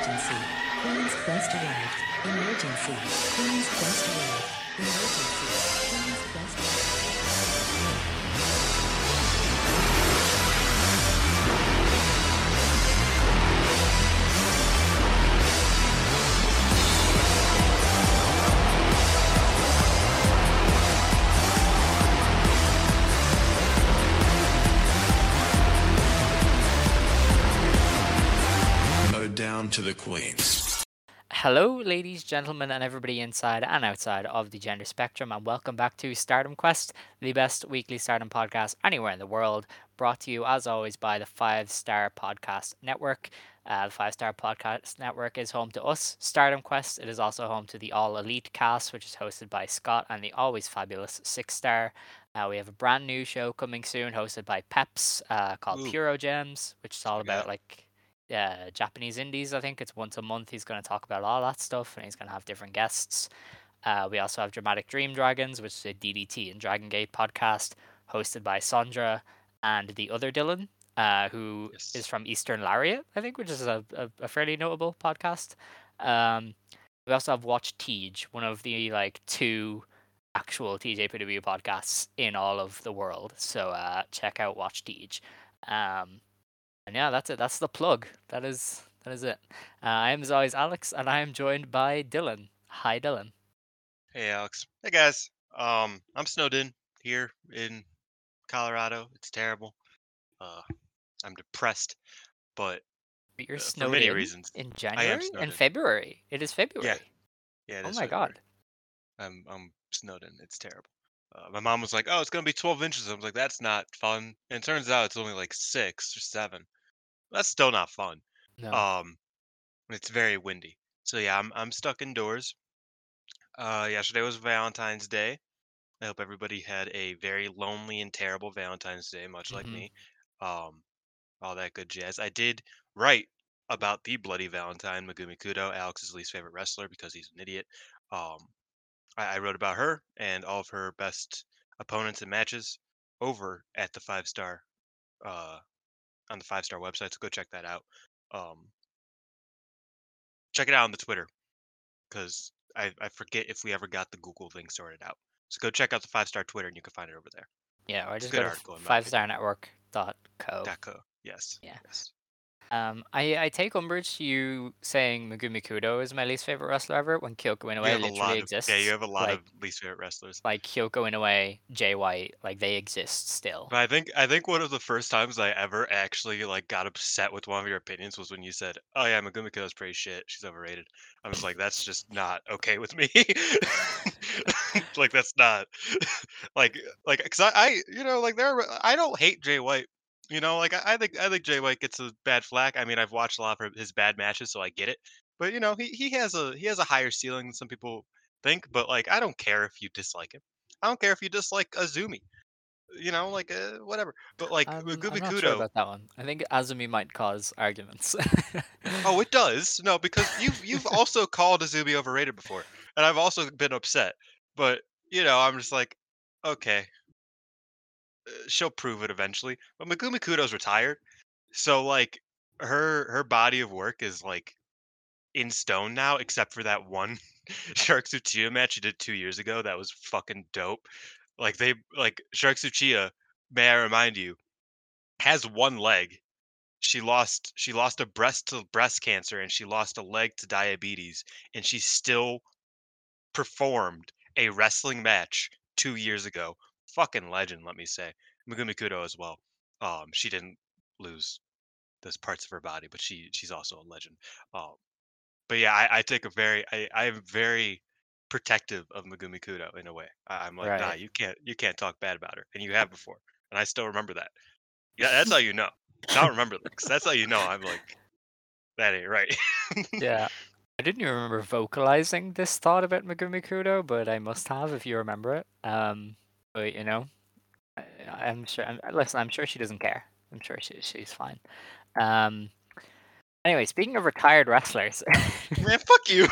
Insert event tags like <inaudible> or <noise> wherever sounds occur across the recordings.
Emergency. Queen's Quest arrived. Emergency. Queen's Quest arrived. Emergency. Queen's Quest arrived. Hello, ladies, gentlemen, and everybody inside and outside of the gender spectrum, and welcome back to Stardom Quest, the best weekly Stardom podcast anywhere in the world. Brought to you, as always, by the Five Star Podcast Network. Uh, the Five Star Podcast Network is home to us, Stardom Quest. It is also home to the All Elite cast, which is hosted by Scott and the always fabulous Six Star. Uh, we have a brand new show coming soon, hosted by Peps, uh, called Ooh. Puro Gems, which is all about out. like uh, Japanese indies. I think it's once a month. He's going to talk about all that stuff, and he's going to have different guests. Uh, we also have Dramatic Dream Dragons, which is a DDT and Dragon Gate podcast hosted by Sandra and the other Dylan, uh, who is Yes. from Eastern Lariat, I think, which is a, a, a fairly notable podcast. Um, we also have Watch Tej, one of the like two actual TJPW podcasts in all of the world. So uh, check out Watch Tej. Um, and yeah, that's it. That's the plug. That is that is it. Uh, I am as always Alex, and I am joined by Dylan. Hi, Dylan. Hey Alex. Hey guys. Um, I'm snowed in here in Colorado. It's terrible. Uh, I'm depressed, but But You're Uh, for many in reasons. in January and in. February. It is February. yeah. it oh my February. god. I'm I'm snowed in. It's terrible. Uh, my mom was like, "Oh, it's gonna be 12 inches." I was like, "That's not fun." And it turns out it's only like six or seven. That's still not fun. No. Um, it's very windy. So yeah, I'm I'm stuck indoors. Uh, yesterday was Valentine's Day. I hope everybody had a very lonely and terrible Valentine's Day, much like Mhm. me. Um, all that good jazz. I did write about the bloody Valentine, Megumi Kudo, Alex's least favorite wrestler because he's an idiot. Um, I, I wrote about her and all of her best opponents and matches over at the five star, uh, on the five star website. So go check that out. Um, check it out on the Twitter because I, I forget if we ever got the Google thing sorted out. So go check out the five star Twitter and you can find it over there. yeah, or just go to article, in my five star network.co. Dot co. Yes. Yeah. Yes. Um, I, I take umbrage to you saying Megumi Kudo is my least favorite wrestler ever when Kyoko Inoue literally of exists. yeah. You have a lot like, of least favorite wrestlers. like Kyoko Inoue, Jay White, like they exist still. But I think I think one of the first times I ever actually like got upset with one of your opinions was when you said, "Oh yeah, Megumi Kudo's pretty shit. She's overrated." I was like, "That's just not okay with me." <laughs> like that's not <laughs> like like because I, I you know like there are- I don't hate Jay White. You know, like I, I think I think Jay White gets a bad flack. I mean, I've watched a lot of his bad matches, so I get it. But you know, he he has a he has a higher ceiling than some people think. But like, I don't care if you dislike him. I don't care if you dislike Azumi. You know, like uh, whatever. But like Um, I'm not sure about that one. I think Azumi might cause arguments. oh, it <laughs> does. No, because you've you've also called Azumi overrated before, and I've also been upset. But you know, I'm just like, okay, she'll prove it eventually. But Megumi Kudo's retired, so like her her body of work is like in stone now, except for that one <laughs> Shark Tsuchiya match she did two years ago. That was fucking dope. Like they like Shark Tsuchiya, may I remind you, has one leg. She lost she lost a breast to breast cancer and she lost a leg to diabetes and she still performed a wrestling match two years ago. Fucking legend, let me say. Megumi Kudo as well. Um, she didn't lose those parts of her body, but she she's also a legend. Um, but yeah, I, I take a very I, I am very protective of Megumi Kudo in a way. I, I'm like, nah, you can't you can't talk bad about her, and you have before, and I still remember that. Yeah, that's how you know. I don't remember things. That's how you know. I'm like, that ain't right. <laughs> yeah. I didn't even remember vocalizing this thought about Megumi Kudo, but I must have if you remember it. Um, but you know, I, I'm sure. I'm, listen, I'm sure she doesn't care. I'm sure she, she's fine. Um, anyway, speaking of retired wrestlers, Man, <laughs> fuck you.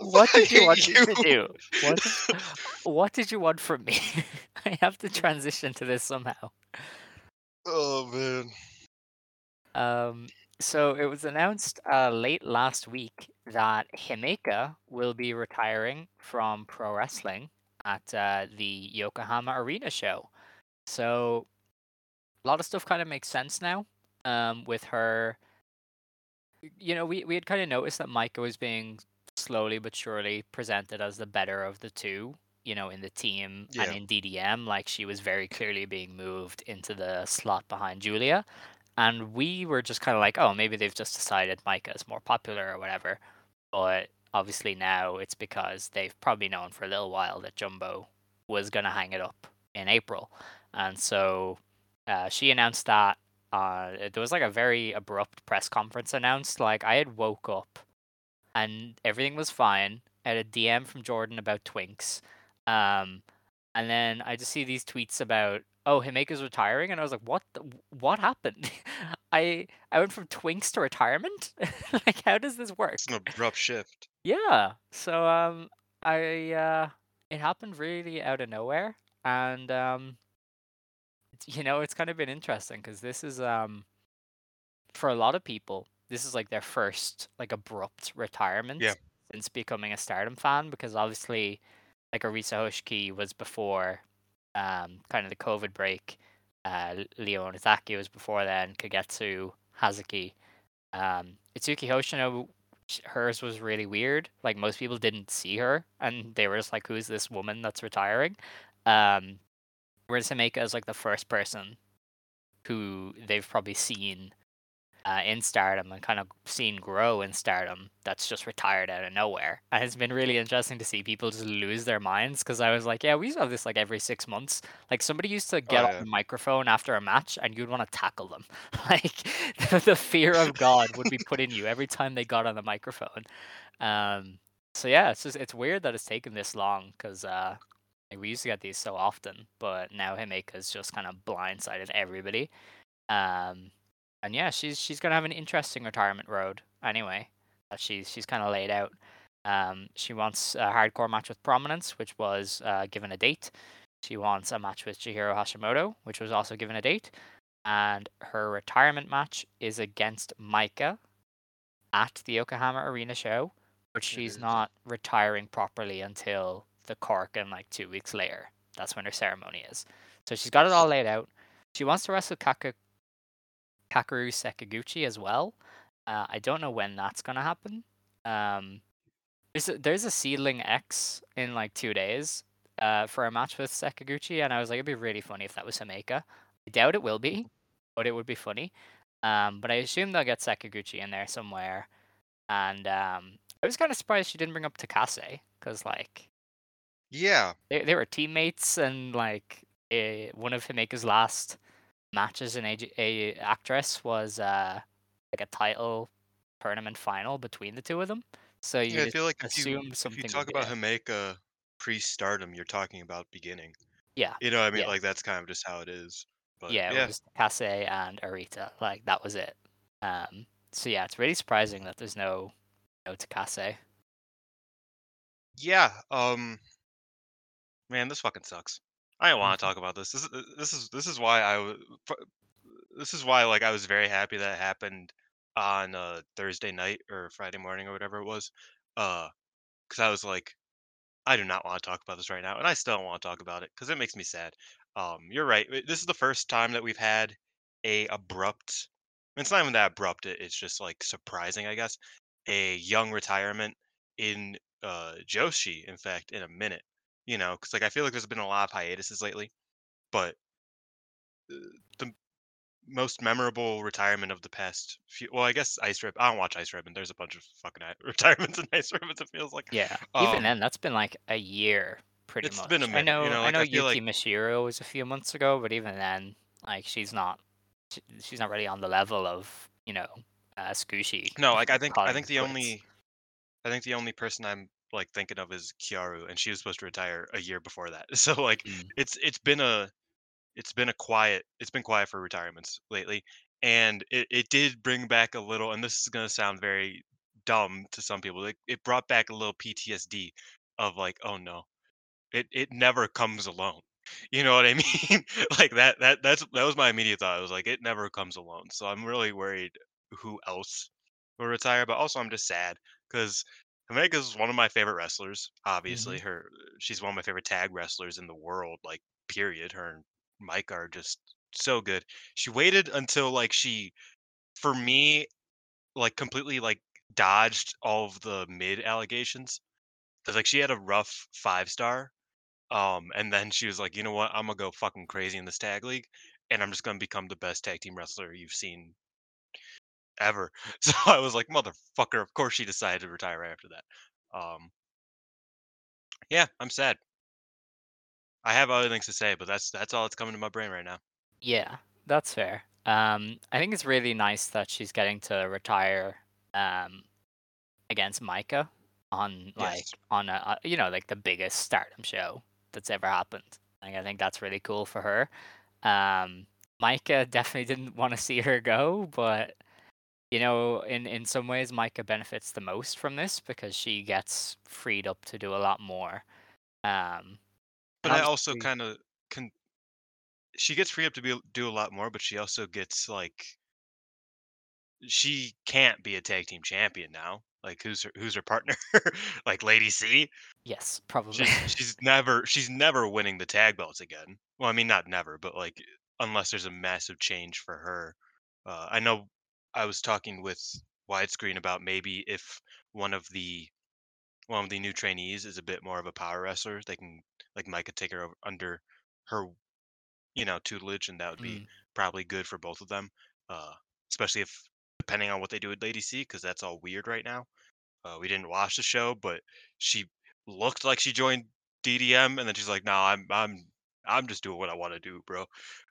what did you want me to <laughs> do? What, what did you want from me? <laughs> I have to transition to this somehow. Oh man. Um, So it was announced uh, late last week that Himeka will be retiring from pro wrestling at uh, the Yokohama Arena show. So a lot of stuff kind of makes sense now um, with her. You know, we, we had kind of noticed that Maika was being slowly but surely presented as the better of the two, you know, in the team Yeah. and in DDM. Like she was very clearly being moved into the slot behind Giulia. And we were just kind of like, oh, maybe they've just decided Maika is more popular or whatever. But obviously now it's because they've probably known for a little while that Jumbo was going to hang it up in April. And so uh, she announced that. Uh, there was like a very abrupt press conference announced. Like I had woke up and everything was fine. I had a DM from Jordan about Twinks. Um, and then I just see these tweets about, oh, Himeka's retiring, and I was like, what? The, what happened? <laughs> I I went from Twinks to retirement. <laughs> like, how does this work? It's an abrupt shift. Yeah. So um, I uh, it happened really out of nowhere, and um, you know, it's kind of been interesting because this is um, for a lot of people, this is like their first like abrupt retirement Yeah. since becoming a Stardom fan because obviously, like Arisa Hoshiki was before, um, kind of the COVID break. Uh, Leo Onozaki was before then. Kagetsu, Hazuki, um, Itsuki Hoshino. Hers was really weird. Like most people didn't see her, and they were just like, "Who's this woman that's retiring?" Um, whereas Himeka is like the first person who they've probably seen uh, in Stardom and kind of seen grow in Stardom that's just retired out of nowhere. And it's been really interesting to see people just lose their minds because I was like, yeah, we used to have this like every six months. Like somebody used to get Oh, on the microphone after a match and you'd want to tackle them. <laughs> like the fear of God would be put in you every time they got on the microphone. Um, so yeah, it's just it's weird that it's taken this long because uh, like we used to get these so often, but now Himeka's just kind of blindsided everybody. Um, and yeah, she's she's gonna have an interesting retirement road anyway. That she's she's kind of laid out. Um, she wants a hardcore match with Prominence, which was uh, given a date. She wants a match with Chihiro Hashimoto, which was also given a date. And her retirement match is against Maika at the Yokohama Arena show, but she's not retiring properly until the Cork in like two weeks later. That's when her ceremony is. So she's got it all laid out. She wants to wrestle Kaka, Kakeru Sekiguchi as well. Uh, I don't know when that's gonna happen. Um, there's a, there's a Seedling X in like two days uh, for a match with Sekiguchi, and I was like, it'd be really funny if that was Himeka. I doubt it will be, but it would be funny. Um, but I assume they'll get Sekiguchi in there somewhere. And um, I was kind of surprised she didn't bring up Takase because like Yeah. they, they were teammates and like eh, one of Himeka's last matches an a, a Actwres was uh like a title tournament final between the two of them. So you Yeah, I feel like if you assume if you talk about. Himeka pre-stardom, you're talking about beginning. Yeah, You know what I mean? Yeah. Like that's kind of just how it is. But yeah, yeah, it was Takase and Arita. Like that was it. Um, so yeah, it's really surprising that there's no no Takase. yeah. Um, man, this fucking sucks. I don't want to talk about this. This is this is this is why I was. This is why like I was very happy that it happened on uh Thursday night or Friday morning or whatever it was. Uh, because I was like, I do not want to talk about this right now, and I still don't want to talk about it because it makes me sad. Um, you're right. uh, This is the first time that we've had a abrupt. It's not even that abrupt. it- It's just like surprising, I guess. A young retirement in uh Joshi, in fact, in a minute. You know, because like I feel like there's been a lot of hiatuses lately, but uh, the most memorable retirement of the past few. Well, I guess Ice Ribbon. I don't watch Ice Ribbon. There's a bunch of fucking <laughs> retirements in Ice Ribbons. It feels like. Yeah, even Um, then, that's been like a year, pretty It's much. been a I minute, know, you know, I like, know I Yuki like- Mishiro was a few months ago, but even then, like she's not, she- she's not really on the level of you know, uh, Skushi. No, like I <laughs> think I think the only I think the only person I'm like thinking of is Kiaru, and she was supposed to retire a year before that. <laughs> So like Mm. it's it's been a it's been a quiet it's been quiet for retirements lately, and it it did bring back a little. And this is gonna sound very dumb to some people. Like it brought back a little PTSD of like, oh no, it it never comes alone. <laughs> You know what I <laughs> mean? like that that that's that was my immediate thought. I was like, it never comes alone. So I'm really worried who else will retire, but also I'm just sad because Omega is one of my favorite wrestlers. Obviously, her she's one of my favorite tag wrestlers in the world. Like, period. Her and Mike are just so good. She waited until like she, for me, like completely like dodged all of the mid allegations. Cause like she had a rough five star, um, and then she was like, you know what, I'm gonna go fucking crazy in this tag league, and I'm just gonna become the best tag team wrestler you've seen ever. <laughs> So I was like, motherfucker, of course she decided to retire after that. Um, yeah, I'm sad. I have other things to say, but that's that's all that's coming to my brain right now. Yeah, that's fair. Um, I think it's really nice that she's getting to retire um, against Maika on like Yes. on a, a you know like the biggest Stardom show that's ever happened. Like I think that's really cool for her. Um, Maika definitely didn't want to see her go, but you know, in in some ways, Maika benefits the most from this because she gets freed up to do a lot more. Um, But I also kind of can. She gets freed up to be do a lot more, but she also gets like she can't be a tag team champion now. Like who's her who's her partner? <laughs> like Lady C. yes, probably. She's she's never she's never winning the tag belts again. Well, I mean not never, but like unless there's a massive change for her. Uh, I know I was talking with widescreen about maybe if one of the one of the new trainees is a bit more of a power wrestler, they can like Maika take her over under her you know tutelage, and that would be Mm. probably good for both of them. Uh, especially if depending on what they do with Lady C, because that's all weird right now. Uh, we didn't watch the show, but she looked like she joined DDM, and then she's like, "No, I'm I'm I'm just doing what I want to do, bro.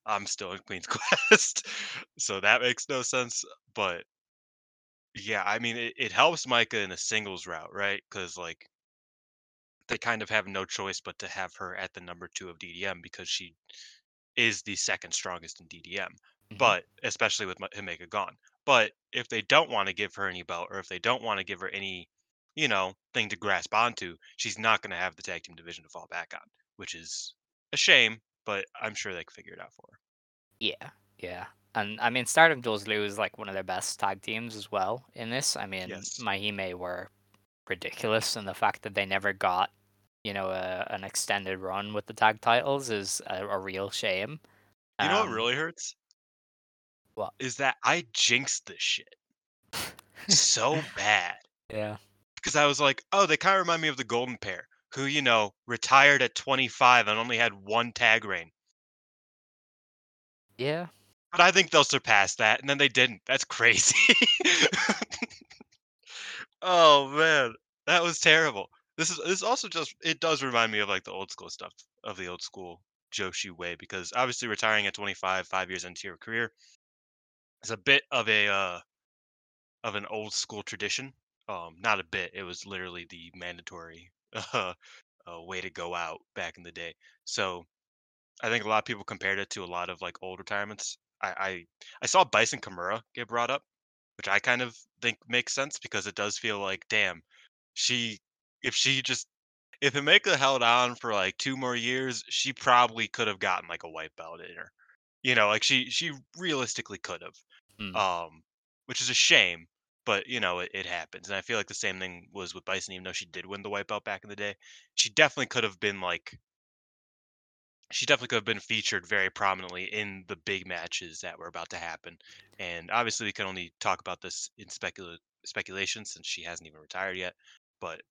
I'm still in Queen's <laughs> Quest." so that makes no sense. But yeah, I mean, it, it helps Maika in a singles route, right? Because like they kind of have no choice but to have her at the number two of DDM because she is the second strongest in DDM. Mhm. But especially with Himeka gone. But if they don't want to give her any belt, or if they don't want to give her any, you know, thing to grasp onto, she's not going to have the tag team division to fall back on, which is a shame. But I'm sure they can figure it out for her. Yeah, yeah. And I mean, Stardom does lose like one of their best tag teams as well in this. I mean, Yes. Mahime were ridiculous, and the fact that they never got, you know, a, an extended run with the tag titles is a, a real shame. You know what Um, really hurts? What? Is that I jinxed this shit <laughs> so bad. Yeah. because I was like, oh, they kind of remind me of the Golden Pair, who you know retired at 25 and only had one tag reign. Yeah. But I think they'll surpass that, and then they didn't. That's crazy. <laughs> oh man, that was terrible. This is this also just it does remind me of like the old school stuff of the old school Joshi way because obviously retiring at 25, five years into your career, is a bit of a uh, of an old school tradition. Um, not a bit. It was literally the mandatory uh, <laughs> uh, way to go out back in the day. So I think a lot of people compared it to a lot of like old retirements. I I, I saw Bison Kimura get brought up, which I kind of think makes sense because it does feel like, damn, she if she just if Himeka held on for like two more years, she probably could have gotten like a white belt in her. You know, like she she realistically could have Mm. um, which is a shame. But you know, it, it happens, and I feel like the same thing was with Bison. Even though she did win the white belt back in the day, she definitely could have been like, she definitely could have been featured very prominently in the big matches that were about to happen. And obviously, we can only talk about this in specula- speculation since she hasn't even retired yet. But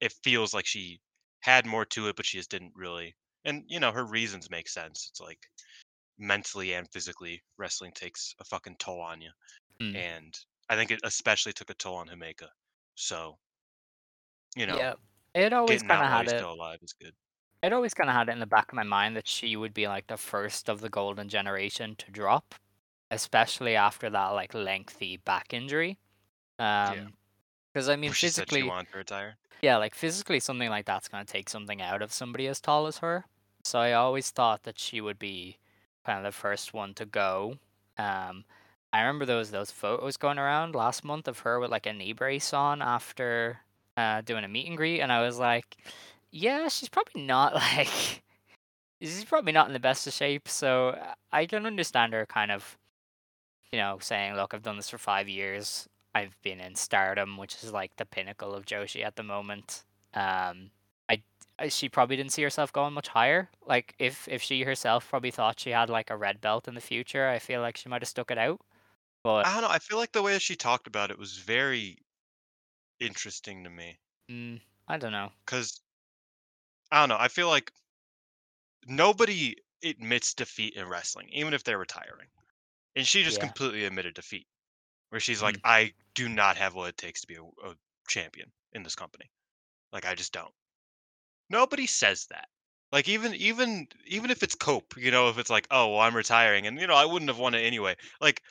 it feels like she had more to it, but she just didn't really. And you know, her reasons make sense. It's like mentally and physically, wrestling takes a fucking toll on you Mm. and I think it especially took a toll on Himeka. So, you know, yeah. It always kind of had it. still alive is good. It always kind of had it in the back of my mind that she would be like the first of the golden generation to drop, especially after that like lengthy back injury. Um, because I mean, she she physically, wanted to retire. yeah, like physically, something like that's gonna take something out of somebody as tall as her. So I always thought that she would be kind of the first one to go. Um, I remember those those photos going around last month of her with like a knee brace on after uh doing a meet and greet, and I was like, yeah, she's probably not <laughs> like she's probably not in the best of shape. So I can understand her kind of you know, saying, "Look, I've done this for five years. I've been in Stardom, which is like the pinnacle of Joshi at the moment." Um, I, I she probably didn't see herself going much higher. Like if if she herself probably thought she had like a red belt in the future, I feel like she might have stuck it out. But I don't know. I feel like the way that she talked about it was very interesting to me mm, I don't know. because I don't know. I feel like nobody admits defeat in wrestling, even if they're retiring, and she just Yeah. completely admitted defeat, where she's like, Mm. "I do not have what it takes to be a, a champion in this company. Like, I just don't." Nobody says that. Like even even even if it's cope, you know, if it's like, oh well, I'm retiring, and you know, I wouldn't have won it anyway. Like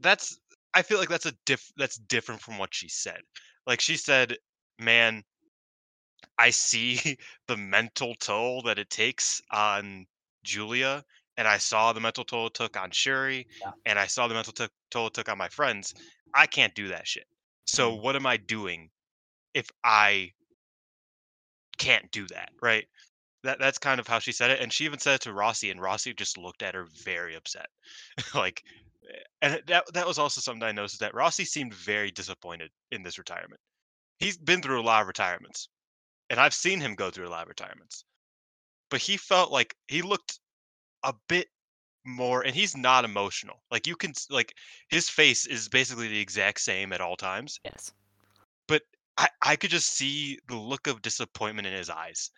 that's I feel like that's a diff that's different from what she said. Like she said, man, I see <laughs> the mental toll that it takes on Giulia, and I saw the mental toll it took on Syuri, Yeah. and I saw the mental to- toll it took on my friends. I can't do that shit. So Mm. what am I doing if I can't do that, right? That that's kind of how she said it, and she even said it to Rossy, and Rossy just looked at her very upset, <laughs> like, and that that was also something I noticed that Rossy seemed very disappointed in this retirement. He's been through a lot of retirements, and I've seen him go through a lot of retirements, but he felt like he looked a bit more, and he's not emotional. Like you can like his face is basically the exact same at all times, Yes. but I I could just see the look of disappointment in his eyes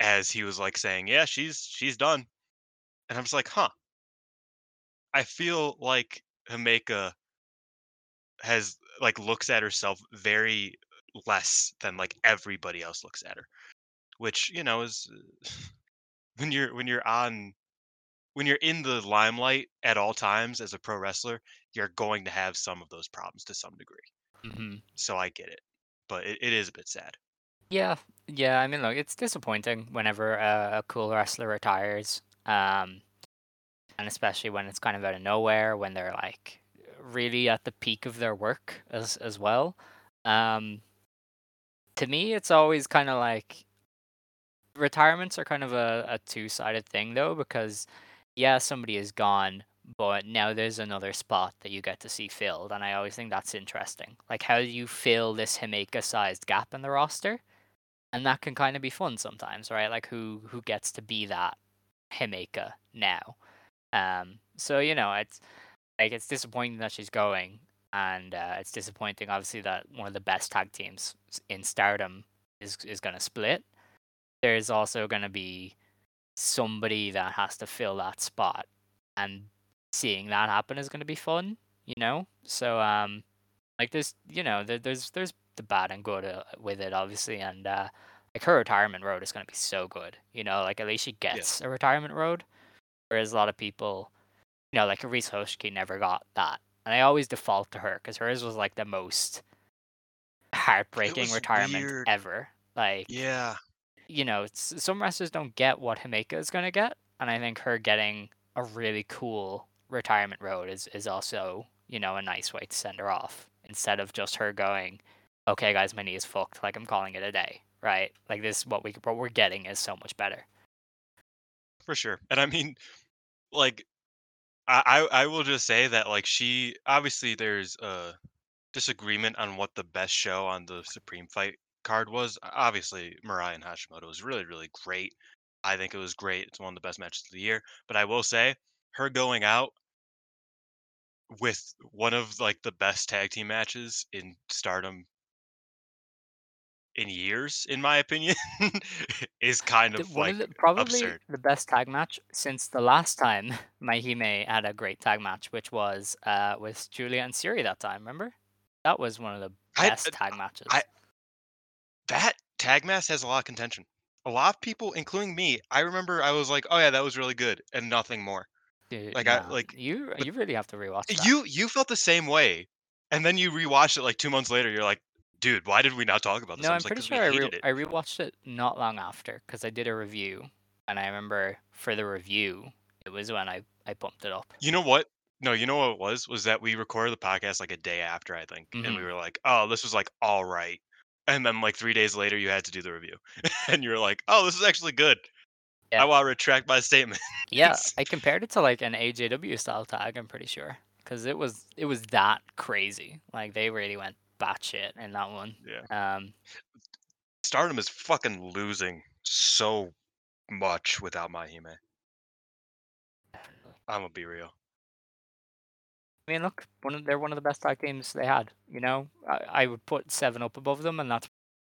as he was like saying, "Yeah, she's she's done." And I'm just like, "Huh." I feel like Himeka has like looks at herself very less than like everybody else looks at her, which, you know, is uh, <sighs> when you're when you're on when you're in the limelight at all times as a pro wrestler, you're going to have some of those problems to some degree. hmm So I get it. But it, it is a bit sad. Yeah, yeah. I mean, look, it's disappointing whenever a, a cool wrestler retires, um, and especially when it's kind of out of nowhere, when they're like really at the peak of their work as as well. Um, to me, it's always kind of like retirements are kind of a, a two sided thing though, because yeah, somebody is gone, but now there's another spot that you get to see filled, and I always think that's interesting. Like, how do you fill this Himeka sized gap in the roster? and that can kind of be fun sometimes, right? Like who who gets to be that Himeka now? Um, so you know, it's like it's disappointing that she's going, and uh, it's disappointing, obviously, that one of the best tag teams in Stardom is is going to split. There's also going to be somebody that has to fill that spot, and seeing that happen is going to be fun, you know. So um, like there's you know there, there's there's the bad and good uh, with it obviously and uh like her retirement road is going to be so good you know like at least she gets a retirement road whereas a lot of people you know like Reese Hoshiki never got that and I always default to her because hers was like the most heartbreaking retirement weird. ever like Yeah. you know, some wrestlers don't get what Himeka is going to get, and I think her getting a really cool retirement road is is also you know a nice way to send her off instead of just her going, okay, guys, my knee is fucked, like I'm calling it a day, right? Like this, what we what we're getting is so much better. For sure. And I mean, like, I I will just say that like she obviously there's a disagreement on what the best show on the Supreme Fight card was. Obviously, Mariah and Hashimoto was really really great. I think it was great. It's one of the best matches of the year. But I will say, her going out with one of like the best tag team matches in Stardom in years, in my opinion, <laughs> is kind of one like of the, probably absurd. the best tag match since the last time <laughs> Mahime had a great tag match, which was uh with Giulia and Syuri that time. Remember? That was one of the I- best tag matches. I- that tag match has a lot of contention. A lot of people, including me, I remember I was like, "Oh yeah, that was really good," and nothing more. Dude, like, I- like, you you really have to rewatch that. You you felt the same way, and then you rewatched it like two months later. You're like, "Dude, why did we not talk about this?" No, I I'm pretty like, pretty 'Cause we sure I, re- I rewatched it not long after because I did a review, and I remember for the review, it was when I I bumped it up. You know what? No, you know what it was? Was that we recorded the podcast like a day after, I think, and we Mhm. were like, "Oh, this was like all right," and then like three days later, you had to do the review, <laughs> and you were like, "Oh, this is actually good." Yeah. I want to retract my statement. Yeah, Yes. <laughs> I compared it to like an AJW style tag. I'm pretty sure. because it was it was that crazy. Like they really went batshit in that one. Yeah. Um, Stardom is fucking losing so much without Mahime. I'm gonna be real. I mean, look, one of, they're one of the best tag teams they had. You know, I, I would put Seven Up above them, and that's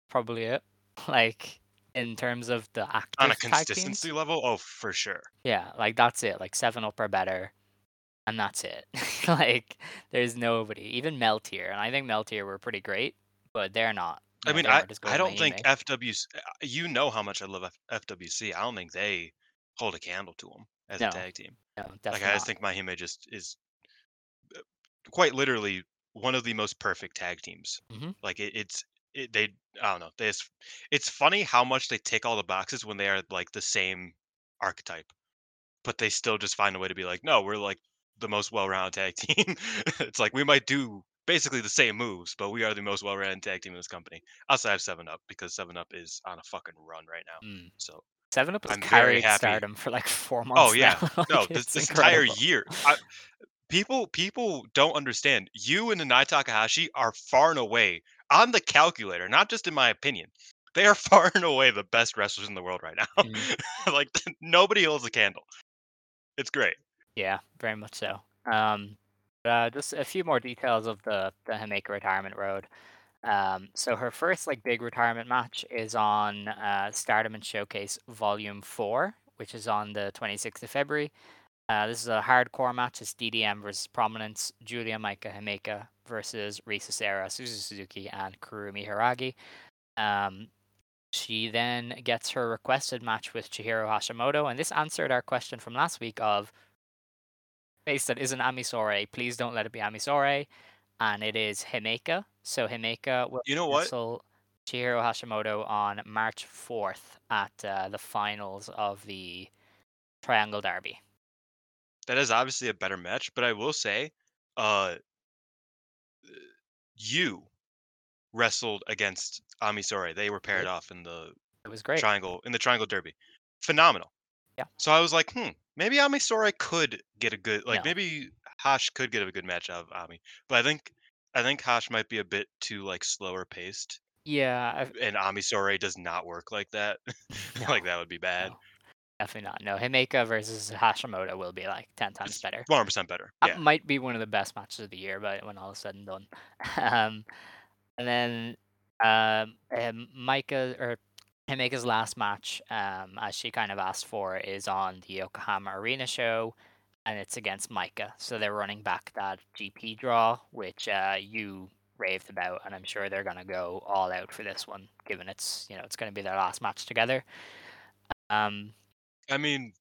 probably it. <laughs> Like in terms of the active On a consistency level, oh for sure. yeah, like that's it. Like Seven Up are better, and that's it. <laughs> like there's nobody, even Meltear, and I think Meltear were pretty great, but they're not. I you know, mean, I weren't as good I don't think. FWC. You know how much I love F- FWC. I don't think they hold a candle to them as No, a tag team. No, Like I just not. think Mahime just is uh, quite literally one of the most perfect tag teams. Mhm. Like it, it's it, they I don't know. They just, it's funny how much they tick all the boxes when they are like the same archetype, but they still just find a way to be like, no, we're like the most well-rounded tag team. <laughs> it's like we might do basically the same moves, but we are the most well-rounded tag team in this company. Outside of Seven Up, because Seven Up is on a fucking run right now. Mm. So Seven Up has carried. Stardom for like four months. Oh yeah, now. <laughs> no, this, this entire year, I, people people don't understand. Yuu and Nai Takahashi are far and away on the calculator, not just in my opinion. They are <laughs> far and away the best wrestlers in the world right now. Mhm. like nobody holds a candle. It's great. Yeah, very much so. Um, uh, just a few more details of the the Himeka retirement road. Um, so her first like big retirement match is on uh, Stardom and Showcase Volume Four, which is on the 26th of February. Uh, this is a hardcore match. It's DDM versus Prominence, Giulia Maika Himeka versus Risa Sera, Suzu Suzuki, and Kurumi Hiiragi. Um, she then gets her requested match with Chihiro Hashimoto, and this answered our question from last week of face that isn't Ami Sourei, please don't let it be Ami Sourei, and it is Himeka. So Himeka will You know what? wrestle Chihiro Hashimoto on March 4th at uh, the finals of the Triangle Derby. That is obviously a better match, but I will say, uh, you wrestled against Ami Sourei. They were paired Did. off in the It was great. triangle in the triangle derby. Phenomenal. Yeah. So I was like, hmm, maybe Ami Sourei could get a good like No. maybe Hash could get a good match out of Ami. But I think I think Hash might be a bit too like slower paced. Yeah, I've, And Ami Sourei does not work like that. <laughs> <laughs> like that would be bad. no. definitely not. No, Himeka versus Hashimoto will be like 10 times It's better. one hundred percent better. That Yeah. might be one of the best matches of the year, but when all is said and done. <laughs> um, and then um, um, Maika or Himeka's last match, um, as she kind of asked for, is on the Yokohama Arena show, and it's against Maika. So they're running back that GP draw, which uh, you raved about, and I'm sure they're gonna go all out for this one, given it's you know it's gonna be their last match together. Um, I mean,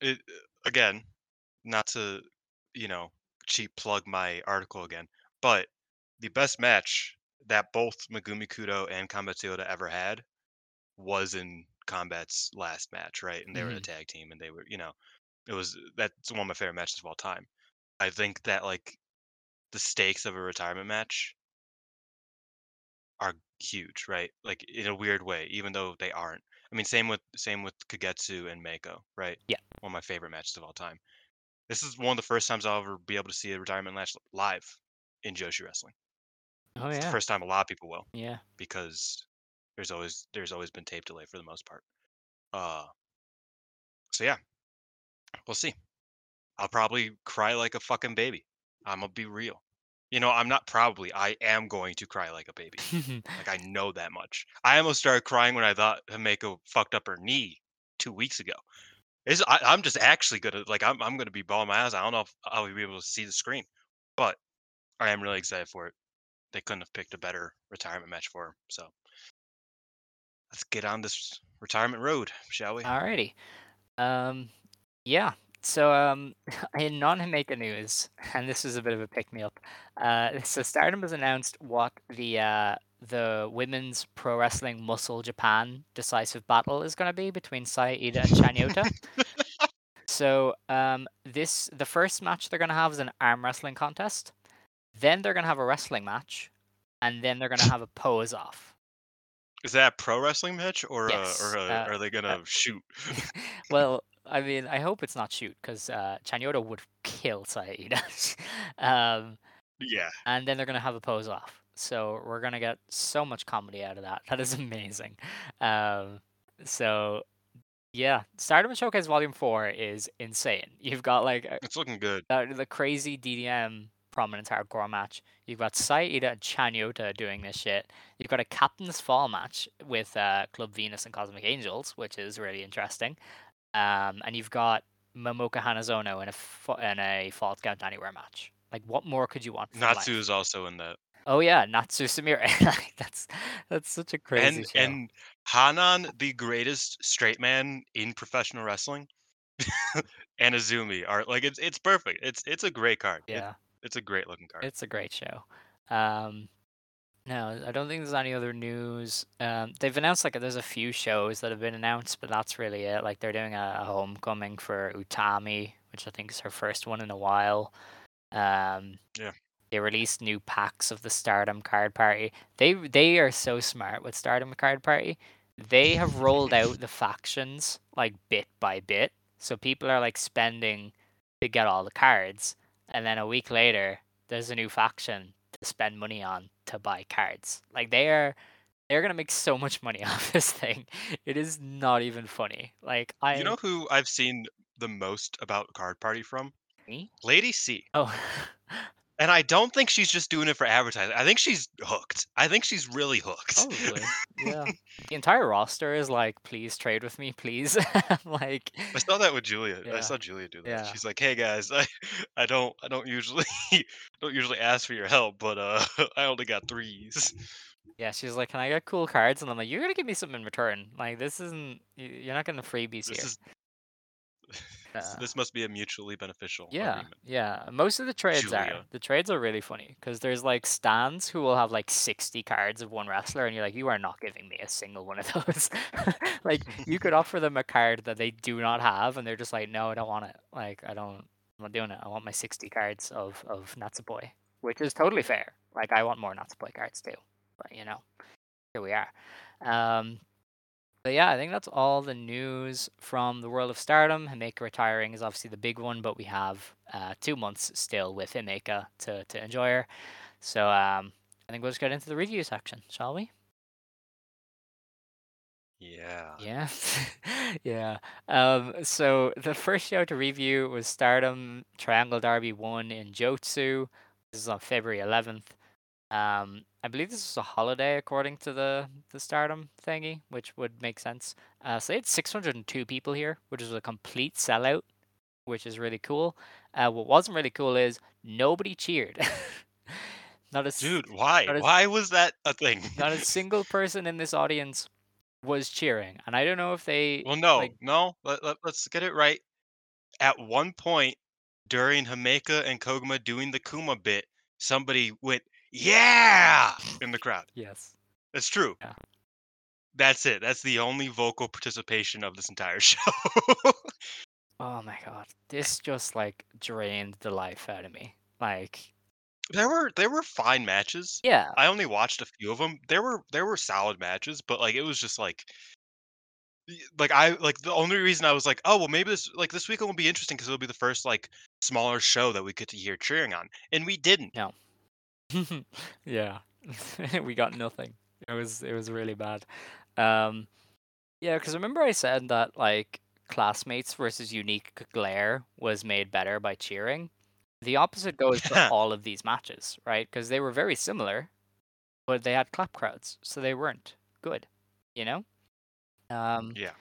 it again, not to you know cheap plug my article again, but the best match that both Megumi Kudo and Combat Toyota ever had was in Combat's last match, right? And they were the mm-hmm. tag team, and they were, you know, it was that's one of my favorite matches of all time. I think that like the stakes of a retirement match are huge, right? Like in a weird way, even though they aren't. I mean, same with same with Kagetsu and Mako, right? Yeah. One of my favorite matches of all time. This is one of the first times I'll ever be able to see a retirement match live in Joshi wrestling. oh It's the yeah, first time a lot of people will yeah. because there's always there's always been tape delay for the most part. Uh so yeah. We'll see. I'll probably cry like a fucking baby. I'm gonna be real. You know, I'm not probably. I am going to cry like a baby. <laughs> Like I know that much. I almost started crying when I thought Himeka fucked up her knee two weeks ago. Is I, I'm just actually gonna like I'm I'm gonna be bawling my eyes. I don't know if I'll be able to see the screen, but I am really excited for it. They couldn't have picked a better retirement match for him. So let's get on this retirement road, shall we? Alrighty. Um, yeah. So, um, <laughs> in non-Himeka news, and this is a bit of a pick-me-up. Uh, <laughs> so Stardom has announced what the uh, the women's pro wrestling Muscle Japan decisive battle is going to be between Saida and Chanyota. <laughs> so, um, this the first match they're going to have is an arm wrestling contest. Then they're going to have a wrestling match, and then they're going to have a pose off. Is that a pro wrestling match or Yes, uh, or uh, uh, are they gonna shoot? <laughs> <laughs> well, I mean, I hope it's not shoot because uh, Chanyota would kill Saida. <laughs> um, Yeah. and then they're gonna have a pose off. So we're gonna get so much comedy out of that. That is amazing. Um, so yeah, Stardom Showcase Volume Four is insane. You've got like a- It's looking good. uh, the crazy DDM prominence hardcore match. You've got Saida and Chanyota doing this shit. You've got a Captain's Fall match with uh, Club Venus and Cosmic Angels, which is really interesting. Um, and you've got Momoka Hanazono in a in a Falls Count Anywhere match. Like, what more could you want? Natsu is also in that. Oh yeah, Natsu Samira. <laughs> like, that's that's such a crazy and show. and Hanan, the greatest straight man in professional wrestling, <laughs> and Azumi are like it's it's perfect. It's it's a great card. It- yeah. It's a great looking card. It's a great show. Um, no, I don't think there's any other news. Um, they've announced like there's a few shows that have been announced, but that's really it. Like they're doing a, a homecoming for Utami, which I think is her first one in a while. Um, Yeah. They released new packs of the Stardom card party. They they are so smart with Stardom card party. They have rolled out the factions like bit by bit, so people are like spending to get all the cards, and then a week later there's a new faction to spend money on to buy cards. Like they are they're gonna make so much money <laughs> off this thing. It is not even funny. Like I You know who I've seen the most about Card Party from? me? Lady C. Oh <laughs> And I don't think she's just doing it for advertising. I think she's hooked. I think she's really hooked. probably. yeah. <laughs> The entire roster is like, please trade with me, please. <laughs> like I saw that with Giulia. Yeah. I saw Giulia do that. Yeah. She's like, "Hey guys, <laughs> I, I don't, I don't usually, don't usually ask for your help, but uh, I only got threes. Yeah, she's like, "Can I get cool cards?" And I'm like, "You're gonna give me something in return. Like, this isn't. You're not getting freebies This here." is, Uh, this must be a mutually beneficial yeah, agreement." yeah. Most of the trades are. The trades are really funny because there's like stands who will have like 60 cards of one wrestler, and you're like, "You are not giving me a single one of those." <laughs> like, you could offer them a card that they do not have, and they're just like, "No, I don't want it. Like, I don't. I'm not doing it. I want my 60 cards of of Natsupoi," which is totally fair. Like, I want more Natsupoi cards too. But you know, here we are. Um, but yeah, I think that's all the news from the world of Stardom. Himeka retiring is obviously the big one, but we have uh, two months still with Himeka to, to enjoy her. So um, I think we'll just get into the review section, shall we? Yeah. Yeah. <laughs> yeah. Um, so the first show to review was Stardom Triangle Derby 1 in Jotsu. This is on February 11th. Um, I believe this is a holiday according to the, the Stardom thingy, which would make sense. Uh, so they had 602 people here, which is a complete sellout, which is really cool. Uh, what wasn't really cool is nobody cheered. <laughs> not a Dude, why? Is- Why was that a thing? not a <laughs> single person in this audience was cheering, and I don't know if they. well, no, like- no. Let, let, let's get it right. At one point during Himeka and Koguma doing the Kuma bit, somebody went, "Yeah!" <laughs> in the crowd. Yes. That's true. Yeah. That's it. That's the only vocal participation of this entire <laughs> show. Oh my god, this just like drained the life out of me. Like, there were there were fine matches. yeah, I only watched a few of them. There were there were solid matches, but like it was just like like I like the only reason I was like, oh well, maybe this like this weekend will be interesting because it'll be the first like smaller show that we get to hear cheering on, and we didn't. <laughs> yeah, <laughs> we got nothing. It was it was really bad. Um, yeah, because remember I said that like classmates versus unique glare was made better by cheering. The opposite goes for <laughs> all of these matches, right? Because they were very similar, but they had clap crowds, so they weren't good. You know. Um, Yeah.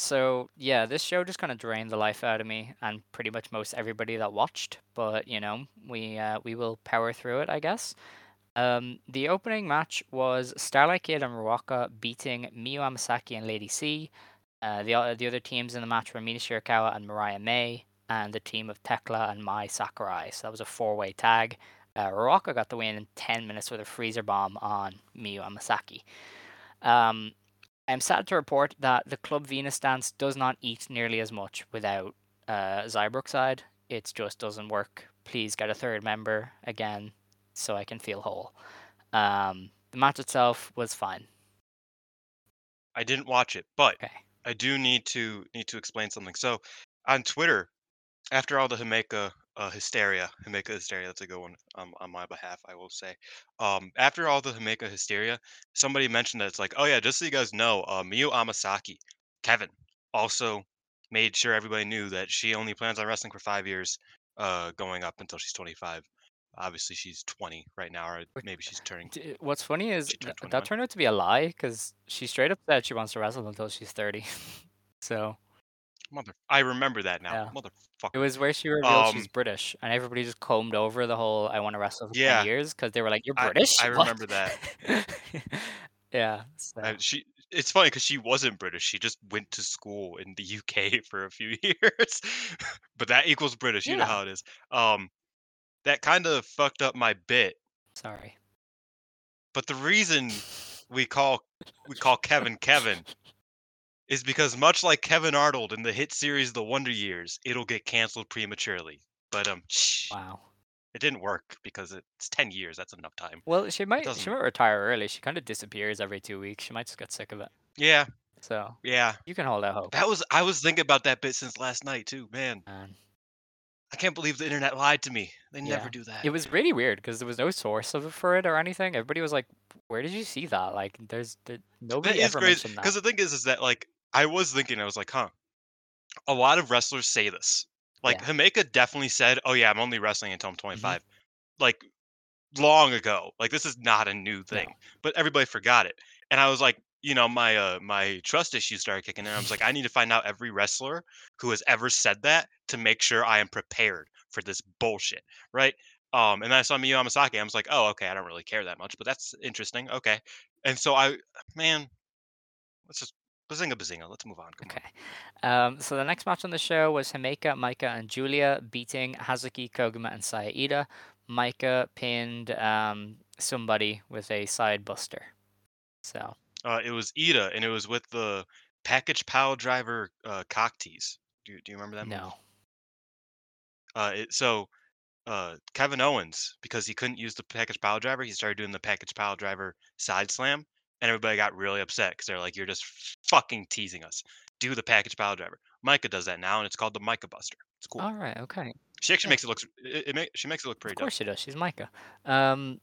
So yeah, this show just kind of drained the life out of me and pretty much most everybody that watched. But you know, we uh, we will power through it, I guess. Um, the opening match was Starlight Kid and Ruaka beating Miyu Amasaki and Lady C. Uh, the the other teams in the match were Mina Shirakawa and Mariah May, and the team of Tekla and Mai Sakurai. So that was a four way tag. Uh, Ruaka got the win in ten minutes with a freezer bomb on Miyu Amasaki. Um, I'm sad to report that the Club Venus dance does not eat nearly as much without uh, Xia Brookside. It just doesn't work. Please get a third member again so I can feel whole. Um, the match itself was fine. I didn't watch it, but Okay. I do need to need to explain something. So on Twitter, after all the Himeka uh, hysteria, Himeka hysteria. That's a good one um, on my behalf, I will say. Um, after all the Himeka hysteria, somebody mentioned that it's like, oh yeah, just so you guys know, uh, Miyu Amasaki, Kevin, also made sure everybody knew that she only plans on wrestling for five years, uh, going up until she's 25. Obviously, she's 20 right now, or maybe she's turning. What's funny is th- that turned out to be a lie because she straight up said she wants to wrestle until she's 30. <laughs> so Mother, I remember that now, Yeah. it was where she revealed she's Um, British, and everybody just combed over the whole "I want to wrestle for Yeah. 10 years" because they were like, "You're British." I <laughs> What?" remember that. <laughs> yeah. So. And she, it's funny because she wasn't British. She just went to school in the UK <laughs> for a few years, but that equals British. You know how it is. Um, that kind of fucked up my bit. Sorry. But the reason we call we call Kevin Kevin is because much like Kevin Arnold in the hit series The Wonder Years, it'll get canceled prematurely. But um, shh, Wow. it didn't work because it's ten years. That's enough time. Well, she might she might retire early. She kind of disappears every two weeks. She might just get sick of it. Yeah, So yeah. you can hold out hope. That was I was thinking about that bit since last night too. Man, Man. I can't believe the internet lied to me. They Yeah. never do that. It was really weird because there was no source of it for it or anything. Everybody was like, "Where did you see that?" Like, there's there, nobody That ever crazy mentioned that. because the thing is, is that like I was thinking, I was like, huh. A lot of wrestlers say this. Like Yeah. Mm-hmm. Himeka definitely said, "Oh yeah, I'm only wrestling until I'm 25." Like long ago. Like this is not a new thing, but everybody forgot it. And I was like, you know, my uh my trust issues started kicking in. I was like, I need to find out every wrestler who has ever said that to make sure I am prepared for this bullshit, right? Um, and then I saw Miyu Amasaki. I was like, oh, okay, I don't really care that much, but that's interesting. Okay, and so I, man, let's just bazinga bazinga. Let's move on. Come Okay. Um, so the next match on the show was Himeka, Maika, and Giulia beating Hazuki, Koguma, and Saida. Maika pinned um, somebody with a side buster. So. Uh, it was Iida, and it was with the package pile driver uh, cock tease. Do you, do you remember that? no. Uh, it, so uh, Kevin Owens, because he couldn't use the package pile driver, he started doing the package pile driver side slam, and everybody got really upset because they're like, "You're just fucking teasing us. Do the package pile driver." Maika does that now, and it's called the Maika Buster. It's cool. All right. Okay. she actually yeah. makes it look. It, it make, she makes it look pretty Of course she does. She's Maika. Um,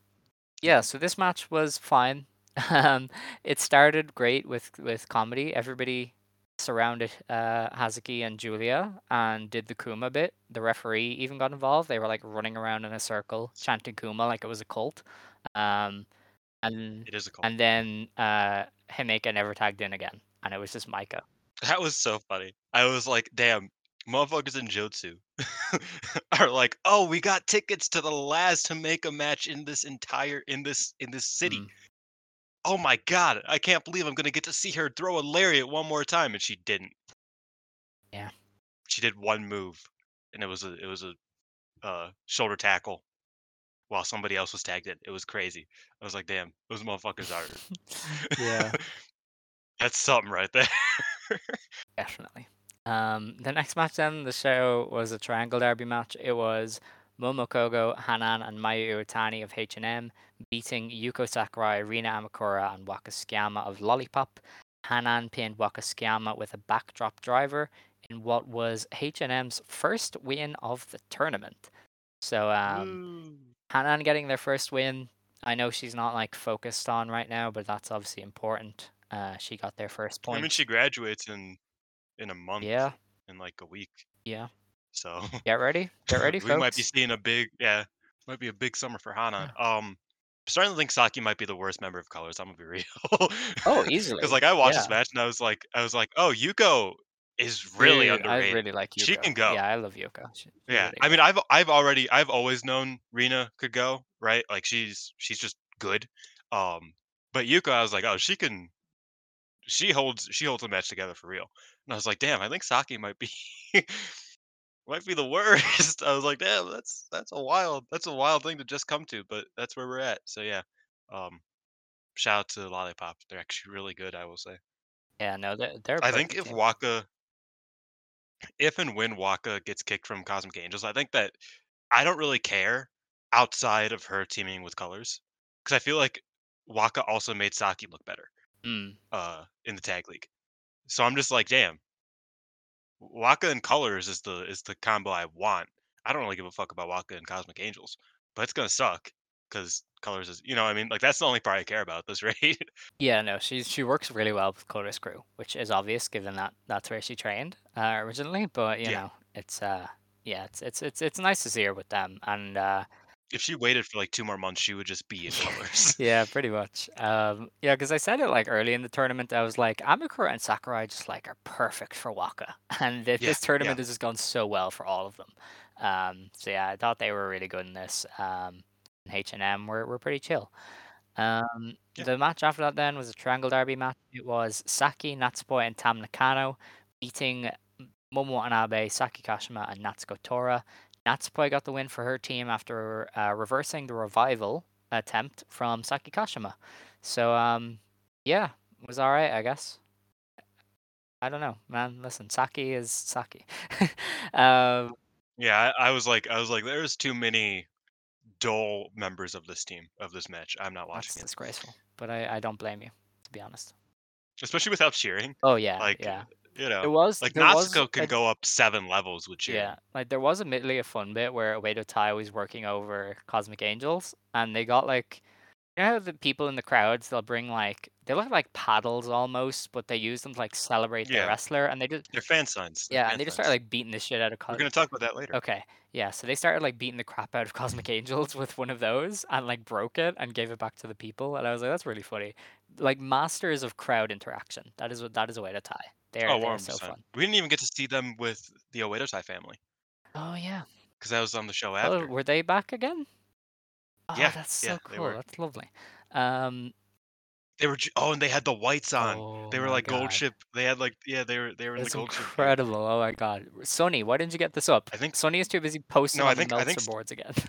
yeah. So this match was fine. <laughs> Um, it started great with with comedy. Everybody surrounded uh, Hazuki and Giulia and did the Kuma bit. The referee even got involved. They were like running around in a circle chanting Kuma like it was a cult. Um, and It is a cult. and then uh, Himeka never tagged in again, and it was just Maika. That was so funny. I was like, damn, motherfuckers in Jotsu <laughs> are like, oh, we got tickets to the last to make a match in this entire in this in this city. Mm. Oh my god, I can't believe I'm gonna get to see her throw a lariat one more time, and she didn't. Yeah. She did one move, and it was a it was a uh, shoulder tackle, while somebody else was tagged in. It was crazy. I was like, damn, those motherfuckers are. <laughs> yeah. <laughs> That's something right there. <laughs> Definitely. Um, the next match then, the show was a triangle derby match. It was Momo Kohgo, Hanan, and Mayu Iwatani of H&M beating Yuko Sakurai, Rina Amikura, and Waka Tsukiyama of Lollipop. Hanan pinned Waka Tsukiyama with a backdrop driver in what was H&M's first win of the tournament. So um. Hanan getting their first win. I know she's not like focused on right now, but that's obviously important. Uh, she got their first point. I mean, she graduates in in a month. yeah, In like a week. yeah. So Get ready. Get ready, <laughs> we folks. might be seeing a big yeah, might be a big summer for Hana. Um, starting to think Saki might be the worst member of Colors. I'm gonna be <laughs> real. Oh, <laughs> easily. Because like I watched this match and I was like, I was like, oh, Yuko is really Dude, underrated. I really like Yuko. She can go. Yeah, I love Yuko. She- yeah, really I mean, I've I've already I've always known Rena could go right. Like she's she's just good. Um, but Yuko, I was like, oh, she can. She holds she holds a match together for real. And I was like, damn, I think Saki might be <laughs> might be the worst. <laughs> I was like, damn, that's that's a wild that's a wild thing to just come to, but that's where we're at. So yeah, um, shout out to Lollipop. They're actually really good. I will say. yeah, no, they're, they're I think if. Waka, if and when Waka gets kicked from Cosmic Angels, I think that I don't really care outside of her teaming with Colors because I feel like Waka also made Saki look better Mm, uh, in the tag league. So I'm just like, damn, Waka and Colors is the is the combo I want. I don't really give a fuck about Waka and Cosmic Angels, but it's gonna suck because Colors is, you know, I mean, like that's the only part I care about this <laughs> right Yeah, no, she she works really well with Color's crew, which is obvious given that that's where she trained uh, originally. But you Yeah. know, it's uh, yeah, it's it's it's it's nice to see her with them, and uh, if she waited for like two more months, she would just be in Colors. <laughs> yeah, pretty much. Um, yeah, because I said it like early in the tournament, I was like, Amikura and Sakurai just like are perfect for Waka, <laughs> and th- Yeah, this tournament yeah. has just gone so well for all of them. Um, so yeah, I thought they were really good in this. Um, H and M were were pretty chill. Um, Yeah. the match after that then was a triangle derby match. It was Saki, Natsupoi, and Tam Nakano beating Momo Watanabe, Saki Kashima, and Natsuko Tora. Natsupoi got the win for her team after uh, reversing the revival attempt from Saki Kashima. So um, yeah, it was all right, I guess. I don't know, man. Listen, Saki is Saki. <laughs> um, Yeah, I, I was like, I was like, there's too many dull members of this team of this match. I'm not watching that's it, disgraceful, but I, I don't blame you, to be honest. especially without cheering. Oh yeah, Like, yeah. You know, It was like there was can go up seven levels with cheering. Yeah, like there was admittedly a fun bit where Oedo Tai was working over Cosmic Angels, and they got like, you know, how the people in the crowds they'll bring like they look like paddles almost, but they use them to like celebrate Yeah. the wrestler, and they just They're fan signs. they're yeah, fan and they just signs. started like beating the shit out of. We're gonna talk about that later. Okay, yeah, so they started like beating the crap out of Cosmic Angels with one of those, and like broke it and gave it back to the people, and I was like, that's really funny. Like masters of crowd interaction. That is what that is Oedo Tai. They're, Oh, they're 100%. so fun. We didn't even get to see them with the Oedo Tai family Oh yeah. because I was on the show Oh, after. were they back again? Oh, Yeah, that's so yeah, they cool. That's lovely. Um, They were. Oh, and they had the whites on. oh they were like God. gold ship. They had like yeah. They were they were in the gold ship. incredible. Oh my god. Sony, why didn't you get this up? I think- Sony is too busy posting No, I on think- the I think boards again. <laughs>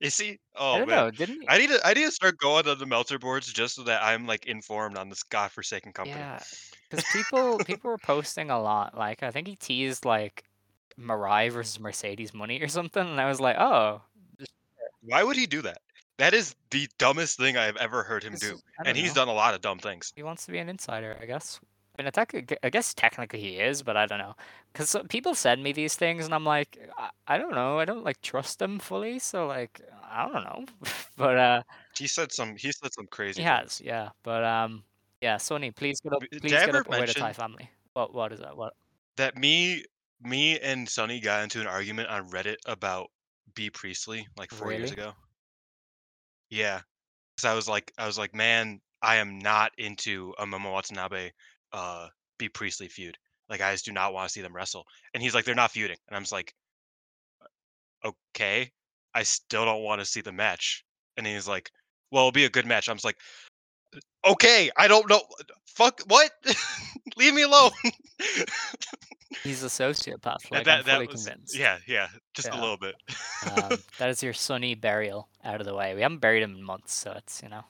Is he? I Oh don't man. know, didn't he? I need to I need to start going on the Meltzer boards just so that I'm like informed on this godforsaken company. Yeah, because people people were posting a lot. Like I think he teased like Mirai versus Mercedes Moné or something, and I was like, oh, Why would he do that? That is the dumbest thing I've ever heard him do. And don't he's done a lot of dumb things. he wants to be an insider, I guess. I mean, I, I guess technically he is, but I don't know. Because people send me these things, and I'm like, I, I don't know. I don't like trust them fully, so like, I don't know. <laughs> but uh, He said some he said some crazy he things. has, yeah. But um, yeah. Sony, please get up. Did I Please get up mention- family. What what is that? What? That me me and Sonny got into an argument on Reddit about Bea Priestley like four years ago. Yeah. Because I was like I was like, man, I am not into a Momo Watanabe uh Bea Priestley feud. Like I just do not want to see them wrestle. And he's like, they're not feuding. And I'm just like, okay. I still don't want to see the match. And he's like, well, it'll be a good match. I'm just like, okay, I don't know. Fuck what? <laughs> Leave me alone. He's a <laughs> sociopath. Like that I'm fully was convinced. yeah, yeah, just Yeah. a little bit. um, <laughs> that is your Sunny burial out of the way. We haven't buried him in months, so it's you know.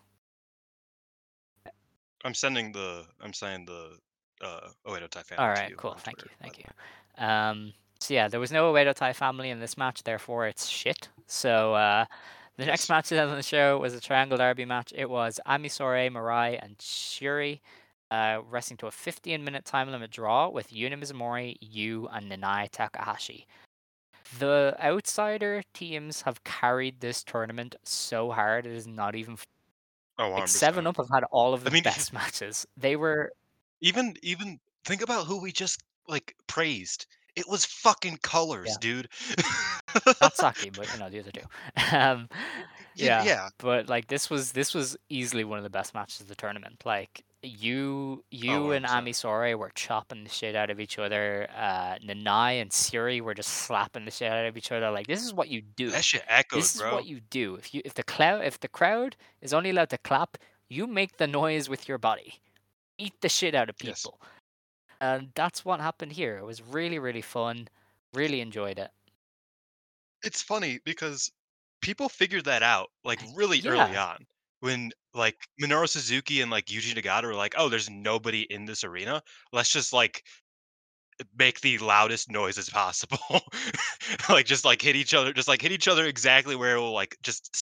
I'm sending the I'm sending the uh Oedo Tai family. All right, cool. Thank Twitter, you, thank you. Um, so yeah, there was no Oedo Tai family in this match, therefore it's shit. So uh, the next match on the show was a triangle derby match. It was Ami Sourei, Mirai, and Syuri uh, wrestling to a 15-minute time limit draw with Yuna Mizumori, Yuu, and Nanae Takahashi. The outsider teams have carried this tournament so hard it is not even f- Oh, like Seven Up have had all of the I mean, best <laughs> matches. They were Even even think about who we just like praised. It was fucking colors, Yeah. dude. not <laughs> Saki, but you know the other two. <laughs> Um, Yeah, yeah, but like this was this was easily one of the best matches of the tournament. Like you you Oh, and 100%. Ami Sourei were chopping the shit out of each other. Uh, Nanae and Syuri were just slapping the shit out of each other. Like this is what you do. That shit echoed, this is bro. what you do. If you if the cloud if the crowd is only allowed to clap, you make the noise with your body. Eat the shit out of Yes. And that's what happened here. It was really really fun. Really enjoyed it. It's funny because people figured that out like really early on. When like Minoru Suzuki and like Yuji Nagata were like, "Oh, there's nobody in this arena. Let's just like make the loudest noises possible. <laughs> like just like hit each other, just like hit each other exactly where it will like just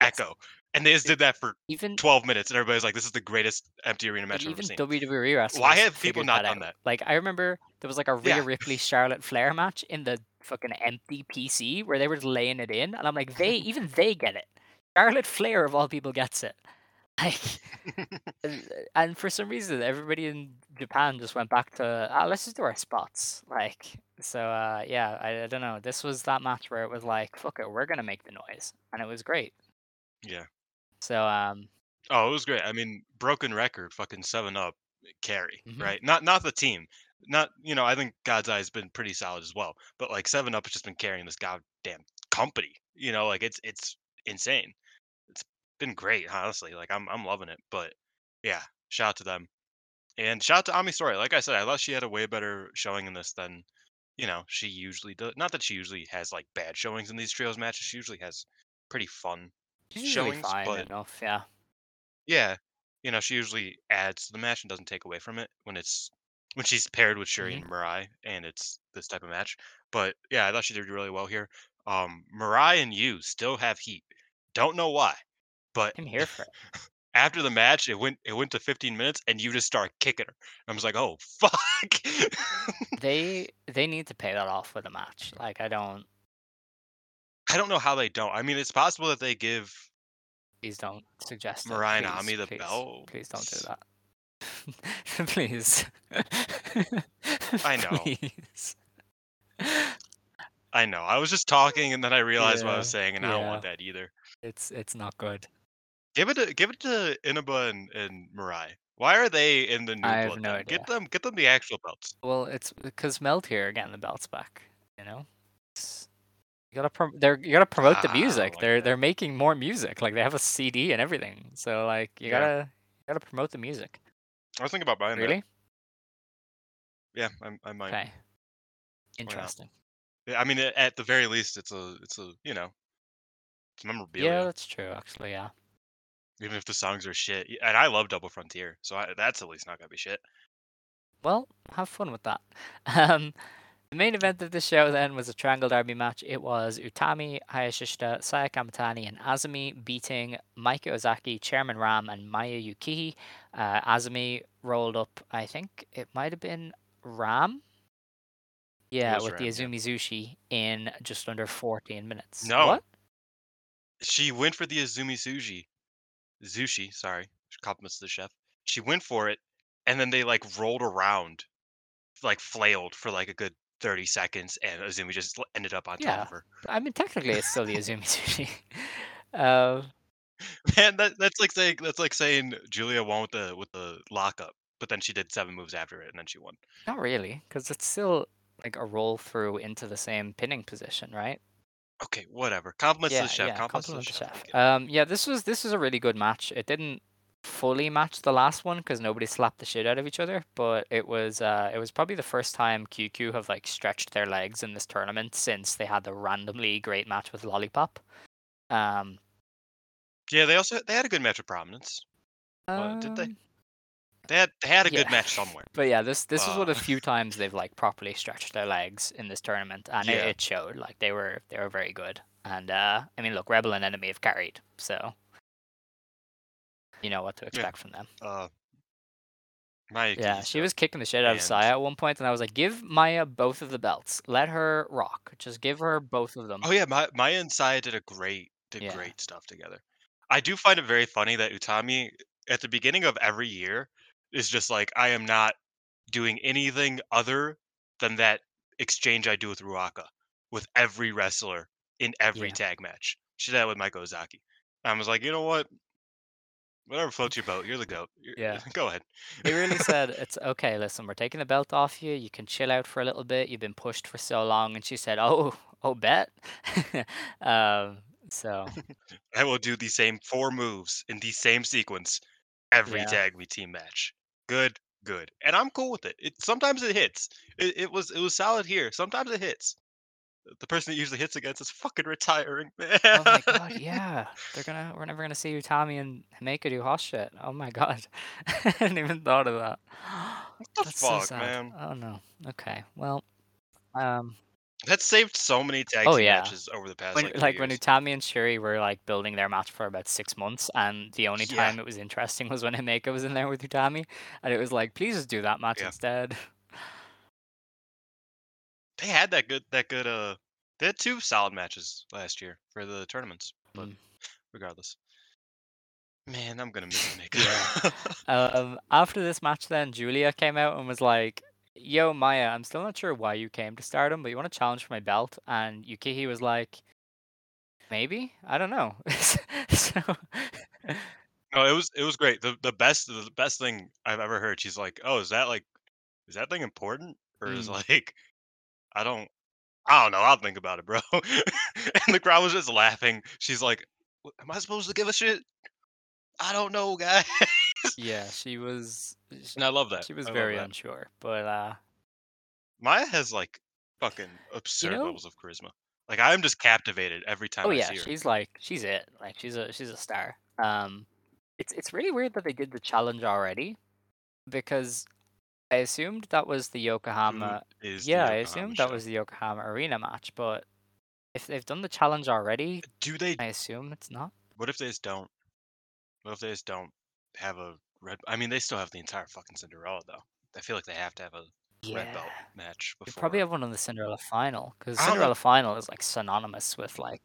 echo." And they just did that for even 12 minutes, and everybody's like, "This is the greatest empty arena match I've ever even seen." WWE wrestlers Why have people not that done out. that? Like I remember there was like a Rhea Yeah. Ripley Charlotte Flair match in the fucking empty PC where they were laying it in, and I'm like, they <laughs> even they get it. Charlotte Flair of all people gets it. <laughs> Like, <laughs> and- and for some reason, everybody in Japan just went back to ah, let's just do our spots. Like, so uh, yeah, I, I don't know. This was that match where it was like, fuck it, we're gonna make the noise, and it was great. Yeah. So um, Oh, it was great. I mean, broken record, fucking seven up carry, Mhm. right? Not not the team. Not you know, I think God's Eye has been pretty solid as well. But like seven up has just been carrying this goddamn company. You know, like it's it's insane. It's been great, honestly. Like I'm I'm loving it. But yeah, shout out to them. And shout out to Ami Sourei. Like I said, I thought she had a way better showing in this than, you know, she usually does. Not that she usually has like bad showings in these trios matches. She usually has pretty fun she's usually showings, fine but enough. Yeah. yeah, you know, she usually adds to the match and doesn't take away from it when it's when she's paired with Syuri and Mirai and it's this type of match. But yeah, I thought she did really well here. Um, Mirai and you still have heat. Don't know why, but I'm here for it. <laughs> after the match, it went it went to 15 minutes and you just start kicking her. I was like, oh <laughs> fuck. They they need to pay that off with a match. Like I don't. I don't know how they don't. I mean, it's possible that they give Please don't suggest and please, Ami the please, belt. Please don't do that. <laughs> please. <laughs> I know. Please. I know. I was just talking and then I realized what I was saying and I don't want that either. It's it's not good. Give it to give it to Inaba and, and Mirai. Why are they in the new I have no then? Get them get them the actual belts. Well, it's because Meltear getting the belts back. You know. It's- you gotta prom- they're you gotta promote the music. like they're that. they're making more music. Like they have a CD and everything. So like you Yeah. gotta you gotta promote the music. I was thinking about buying Really? that. Yeah, I, I might. Okay. Interesting. Yeah, I mean, at the very least, it's a it's a you know, it's memorabilia. Yeah, that's true. Actually, yeah. Even if the songs are shit, and I love Double Frontier, so I, that's at least not gonna be shit. Well, have fun with that. <laughs> Um, the main event of the show then was a Triangle Derby match. It was Utami, Hayashishita, Saya Kamatani, and Azumi beating Maika Ozaki, Chairman Ram, and Maya Yukihi. Uh, Azumi rolled up, I think it might have been Ram. Yeah, with the Ram, yeah. Azumi Zushi in just under 14 minutes. No. What? She went for the Azumi Zushi. Zushi. Sorry, compliments to the chef. She went for it, and then they like rolled around, like flailed for like a good thirty seconds, and Azumi just ended up on Yeah. top of her. I mean, technically, it's still the Azumi Zushi. <laughs> <laughs> uh, Man, that that's like saying that's like saying Giulia won with the with the lockup, but then she did seven moves after it, and then she won. Not really, because it's still like a roll through into the same pinning position, right? Okay, whatever. Compliments to the chef. yeah. compliments to the chef. Chef. Um, yeah, this was this was a really good match. It didn't fully match the last one because nobody slapped the shit out of each other, but it was uh, it was probably the first time QQ have like stretched their legs in this tournament since they had the randomly great match with Lollipop. Um, Yeah, they also they had a good match with Prominence. Uh, did they? um, They had they had a good match somewhere. <laughs> But yeah, this this is one of Uh, the few times they've like properly stretched their legs in this tournament, and it, it showed. Like they were they were very good. And uh, I mean, look, Rebel and Enemy have carried, so you know what to expect from them. Uh, Maya Yeah, she was kicking the shit out of Saya at one point, and I was like, give Maya both of the belts. Let her rock. Just give her both of them. Oh yeah, Ma- Maya and Saya did a great did Yeah. great stuff together. I do find it very funny that Utami at the beginning of every year is just like I am not doing anything other than that exchange I do with Ruaka with every wrestler in every Yeah. tag match. She did that with Maika Ozaki. I was like, you know what? Whatever floats your boat. You're the goat. You're- Yeah. <laughs> Go ahead. he really said, it's okay, listen, we're taking the belt off you. You can chill out for a little bit. You've been pushed for so long. And she said, oh, oh, bet. <laughs> um, so, <laughs> I will do the same four moves in the same sequence every Yeah. tag me team match. Good, good, and I'm cool with it. It sometimes it hits. It, it was it was solid here. Sometimes it hits. The person that usually hits against is fucking retiring, man. <laughs> oh my god, yeah. They're gonna, we're never gonna see Utami and Himeka do hot shit. Oh my god. <laughs> I hadn't even thought of that. What the That's fuck, sad. man? Oh no. Okay. Well, um, That saved so many tag Oh, yeah. matches over the past When, like, like when. Utami and Syuri were like building their match for about six months, and the only Yeah. time it was interesting was when Himeka was in there with Utami, and it was like, please just do that match Yeah. instead. They had that good that good uh they had two solid matches last year for the tournaments, but Mm. regardless. Man, I'm gonna miss <laughs> Himeka. <laughs> Um, after this match, then Giulia came out and was like, "Yo, Maya, I'm still not sure why you came to Stardom, but you want to challenge for my belt?" And Yukihi was like, "Maybe, I don't know." <laughs> so, no, it was it was great. The the best the best thing I've ever heard. She's like, "Oh, is that like is that thing important?" Or is Mm. like, I don't I don't know. I'll think about it, bro. <laughs> and the crowd was just laughing. She's like, "Am I supposed to give a shit?" I don't know, guys. <laughs> yeah, she was. She, and I love that. she was I very unsure, but uh, Maya has like fucking absurd know- levels of charisma. Like I am just captivated every time oh I yeah, see her. she's like she's it. Like she's a she's a star. Um, it's it's really weird that they did the challenge already, because I assumed that was the Yokohama is the Yeah, I Yokohama assumed that was the Yokohama Arena match, but if they've done the challenge already, Do they? I assume it's not. What if they just don't? What if they just don't have a red? I mean, they still have the entire fucking Cinderella though. I feel like they have to have a red belt match They probably have one on the Cinderella final because know- Cinderella final is like synonymous with like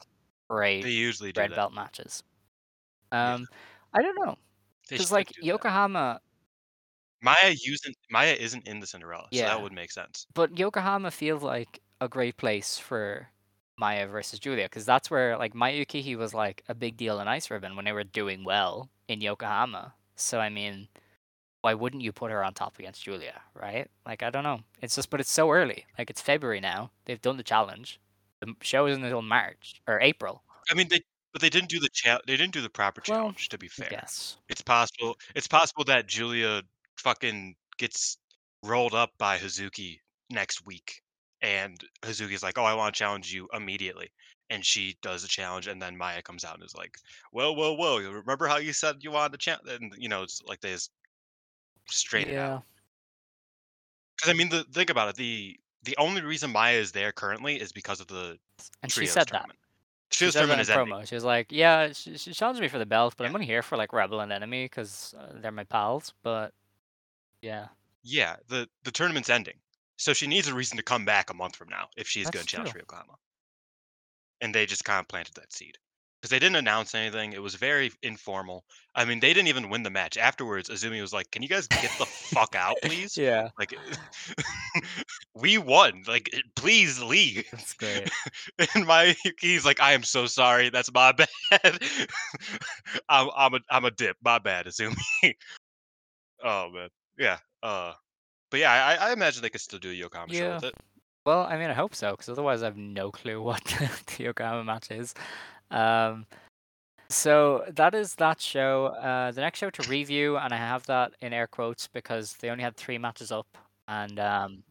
great They usually do red that. belt matches. Yeah. Um, I don't know because like. Yokohama, Maya using Maya isn't in the Cinderella, so Yeah. that would make sense. but Yokohama feels like a great place for Maya versus Giulia because that's where like Maya Yukihi was like a big deal in Ice Ribbon when they were doing well in Yokohama. So I mean, why wouldn't you put her on top against Giulia, right? Like I don't know. It's just, but it's so early. Like it's February now. They've done the challenge. The show isn't until March or April. I mean, they but they didn't do the cha- They didn't do the proper Well, challenge. to be fair, Yes. it's possible. It's possible that Giulia fucking gets rolled up by Hazuki next week, and Hazuki's like, "Oh, I want to challenge you immediately," and she does the challenge, and then Maya comes out and is like, "Whoa, whoa, whoa! you Remember how you said you wanted to challenge?" And you know, it's like they just straight it out. Yeah. Because I mean, the think about it. The the only reason Maya is there currently is because of the And she said that. tournament. She Trios said that in ending. promo. She was like, "Yeah, she, she challenged me for the belt, but I'm only here for like Rebel and Enemy because uh, they're my pals." But yeah, Yeah, the the tournament's ending, so she needs a reason to come back a month from now if she's going to challenge for Yokohama. And they just kind of planted that seed because they didn't announce anything. It was very informal. I mean, they didn't even win the match. Afterwards, Azumi was like, "Can you guys get the fuck out, <laughs> please? yeah, Like, <laughs> we won. Like, eh, please leave." that's great. <laughs> And my he's like, "I am so sorry. That's my bad. I'm I'm a I'm a dip. My bad, Azumi." oh man, yeah. Uh, but yeah, I, I imagine they could still do a Yokohama show with Yeah. it. Well, I mean, I hope so, because otherwise I have no clue <laughs> what the Yokohama match is. Um, so that is that show. Uh, the next show to review, and I have that in air quotes because they only had three matches up, and um,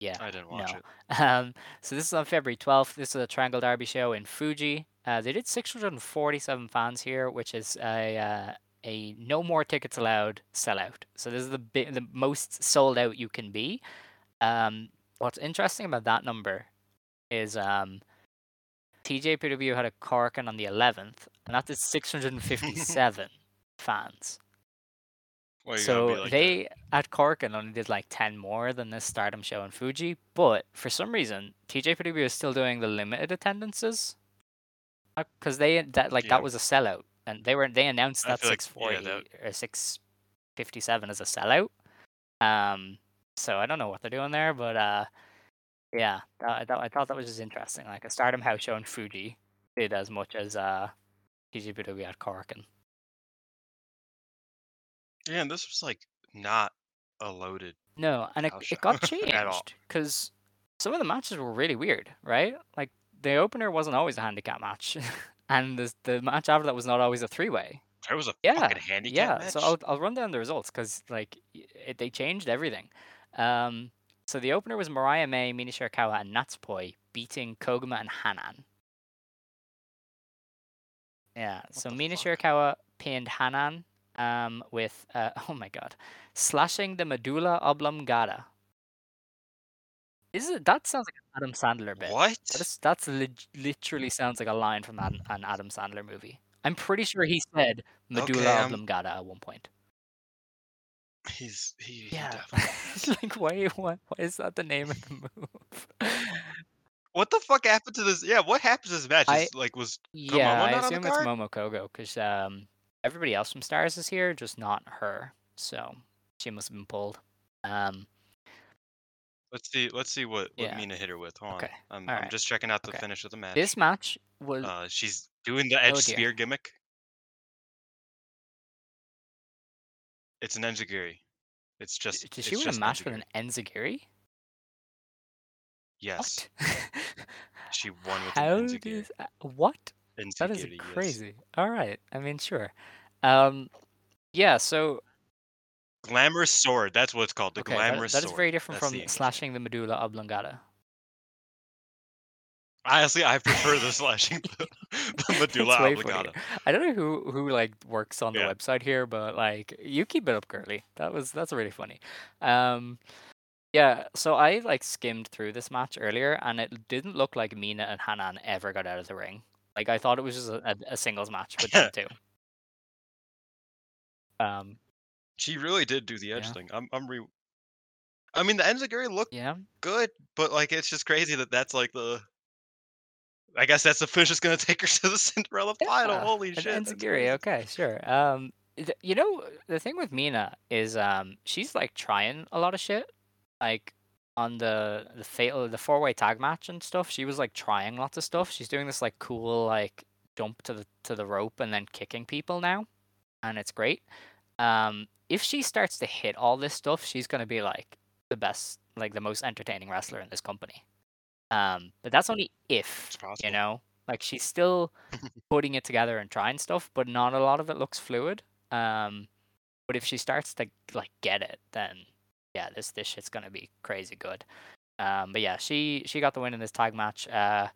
yeah, I didn't watch no. it. <laughs> Um, so this is on February 12th. This is a Triangle Derby show in Fuji. Uh, they did 647 fans here, which is a uh, a no more tickets allowed sellout. So this is the bi- the most sold out you can be. Um, what's interesting about that number is um, TJPW had a Korakuen on the 11th, and that did 657 <laughs> fans. Why you gotta be So like they at Korakuen only did like 10 more than this Stardom show in Fuji, but for some reason TJPW is still doing the limited attendances because they that like Yeah. that was a sellout, and they were they announced that feel like, 640 yeah, that- or 657 as a sellout. Um, so I don't know what they're doing there, but uh, yeah, that, I thought I thought that was just interesting. Like a Stardom house show in Fuji did as much as uh TJPW at Korakuen. that. Yeah, and this was like not a loaded. No, and it, it got <laughs> changed because some of the matches were really weird, right? Like the opener wasn't always a handicap match, <laughs> and the the match after that was not always a three way. There was a Yeah, fucking handicap yeah. match. So I'll I'll run down the results because like it, they changed everything. Um, so the opener was Mariah May, Mina Shirakawa, and Natsupoi beating Koguma and Hanan. Yeah. so the Mina fuck? Shirakawa pinned Hanan um with uh, <laughs> oh my god, slashing the medulla oblongata. Is it? That sounds like an Adam Sandler bit. What? That is, that's lit- literally sounds like a line from an, an Adam Sandler movie. I'm pretty sure he said medulla Okay, I'm- oblongata at one point. He's he, he Yeah. definitely. <laughs> Like why, why why is that the name of the move? What the fuck happened to this? Yeah, what happened to this match? I- like was yeah, Momo I not on the assume it's card? Momo Kohgo because um everybody else from Stars is here, just not her. So she must have been pulled. Um let's see. Let's see what, what Yeah. Mina hit her with. Hold Okay, on. I'm, I'm alright, just checking out the okay. finish of the match. this match was uh, she's doing the edge Oh, dear. spear gimmick. It's an enziguri. It's just. did it's she win a just match with enziguri. an Enziguri? Yes, What? <laughs> she won with How an enziguri. does uh, what? That is Enziguri, yes. crazy. All right. I mean, sure. Um, yeah. So Glamorous sword. That's what it's called. The okay, that- glamorous that is very different That's from the slashing the medulla oblongata. Honestly, I prefer the <laughs> slashing <laughs> the, the <laughs> medulla oblongata. funnier. I don't know who who like works on the Yeah. website here, but like you keep it up, Curly. That was that's really funny. Um, yeah. So I like skimmed through this match earlier, and it didn't look like Mina and Hanan ever got out of the ring. Like I thought it was just a, a, a singles match with them two. Um, She really did do the edge Yeah. thing. I'm, I'm re. I mean, the enziguri looked yeah. good, but like it's just crazy that that's like the. I guess that's the finish that's gonna <laughs> take her to the Cinderella final. Yeah, Holy an shit! Enziguri, okay, sure. Um, th- you know, the thing with Mina is, um, she's like trying a lot of shit. Like on the the fatal the four way tag match and stuff, she was like trying lots of stuff. She's doing this like cool like jump to the to the rope and then kicking people now, and it's great. Um, if she starts to hit all this stuff, she's gonna be like the best, like the most entertaining wrestler in this company. Um, but that's only if you know, like she's still <laughs> putting it together and trying stuff, but not a lot of it looks fluid. Um, but if she starts to like get it, then yeah, this this shit's gonna be crazy good. Um, but yeah, she she got the win in this tag match. Uh,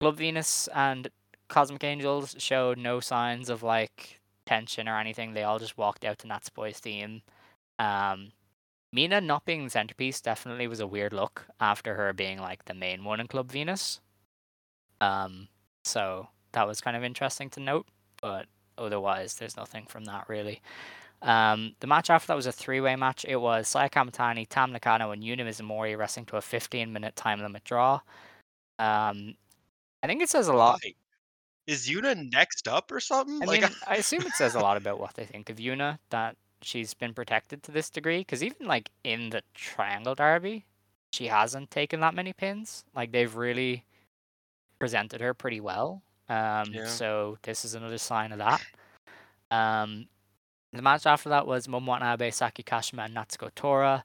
Club Venus and Cosmic Angels showed no signs of like tension or anything. They all just walked out to Natsupoi theme. Um, Mina not being the centerpiece definitely was a weird look after her being like the main one in Club Venus. Um, so that was kind of interesting to note, but otherwise, there's nothing from that really. Um, the match after that was a three-way match. It was Saya Kamatani, Tam Nakano, and Yuna Mizumori wrestling to a 15-minute time limit draw. Um, I think it says a lot. Why? Is Yuna next up or something? I like, mean, I assume it says a lot about what they think of Yuna that she's been protected to this degree. Because even like in the Triangle Derby, she hasn't taken that many pins. Like they've really presented her pretty well. Um, Yeah. so this is another sign of that. Um, the match after that was Momo Watanabe, Saki Kashima, and Natsuko Tora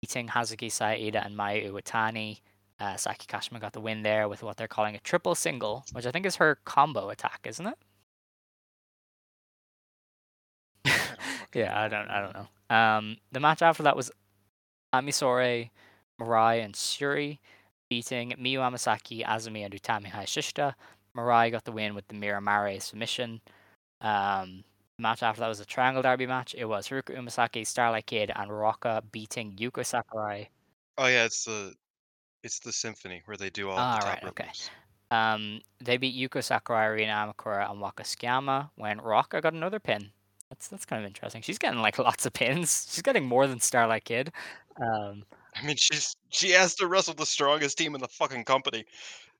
beating Hazuki Saida and Mayu Iwatani. Uh, Saki Kashima got the win there with what they're calling a triple single, which I think is her combo attack, isn't it? <laughs> yeah, I don't, I don't know. Um, the match after that was Amisore, Mirai, and Syuri beating Miyu Amasaki, Azumi, and Utami Hayashishita. Mirai got the win with the Miramare submission. Um, the match after that was a triangle derby match. It was Haruka Umesaki, Starlight Kid, and Rocca beating Yuko Sakurai. oh yeah, it's the, it's the symphony where they do all Ah, the top right, okay. Um, they beat Yuko Sakurai, Rina Amikura, and Waka Tsukiyama when Rocca got another pin. That's that's kind of interesting. She's getting like <laughs> lots of pins. She's getting more than Starlight Kid. Um, I mean, she's she has to wrestle the strongest team in the fucking company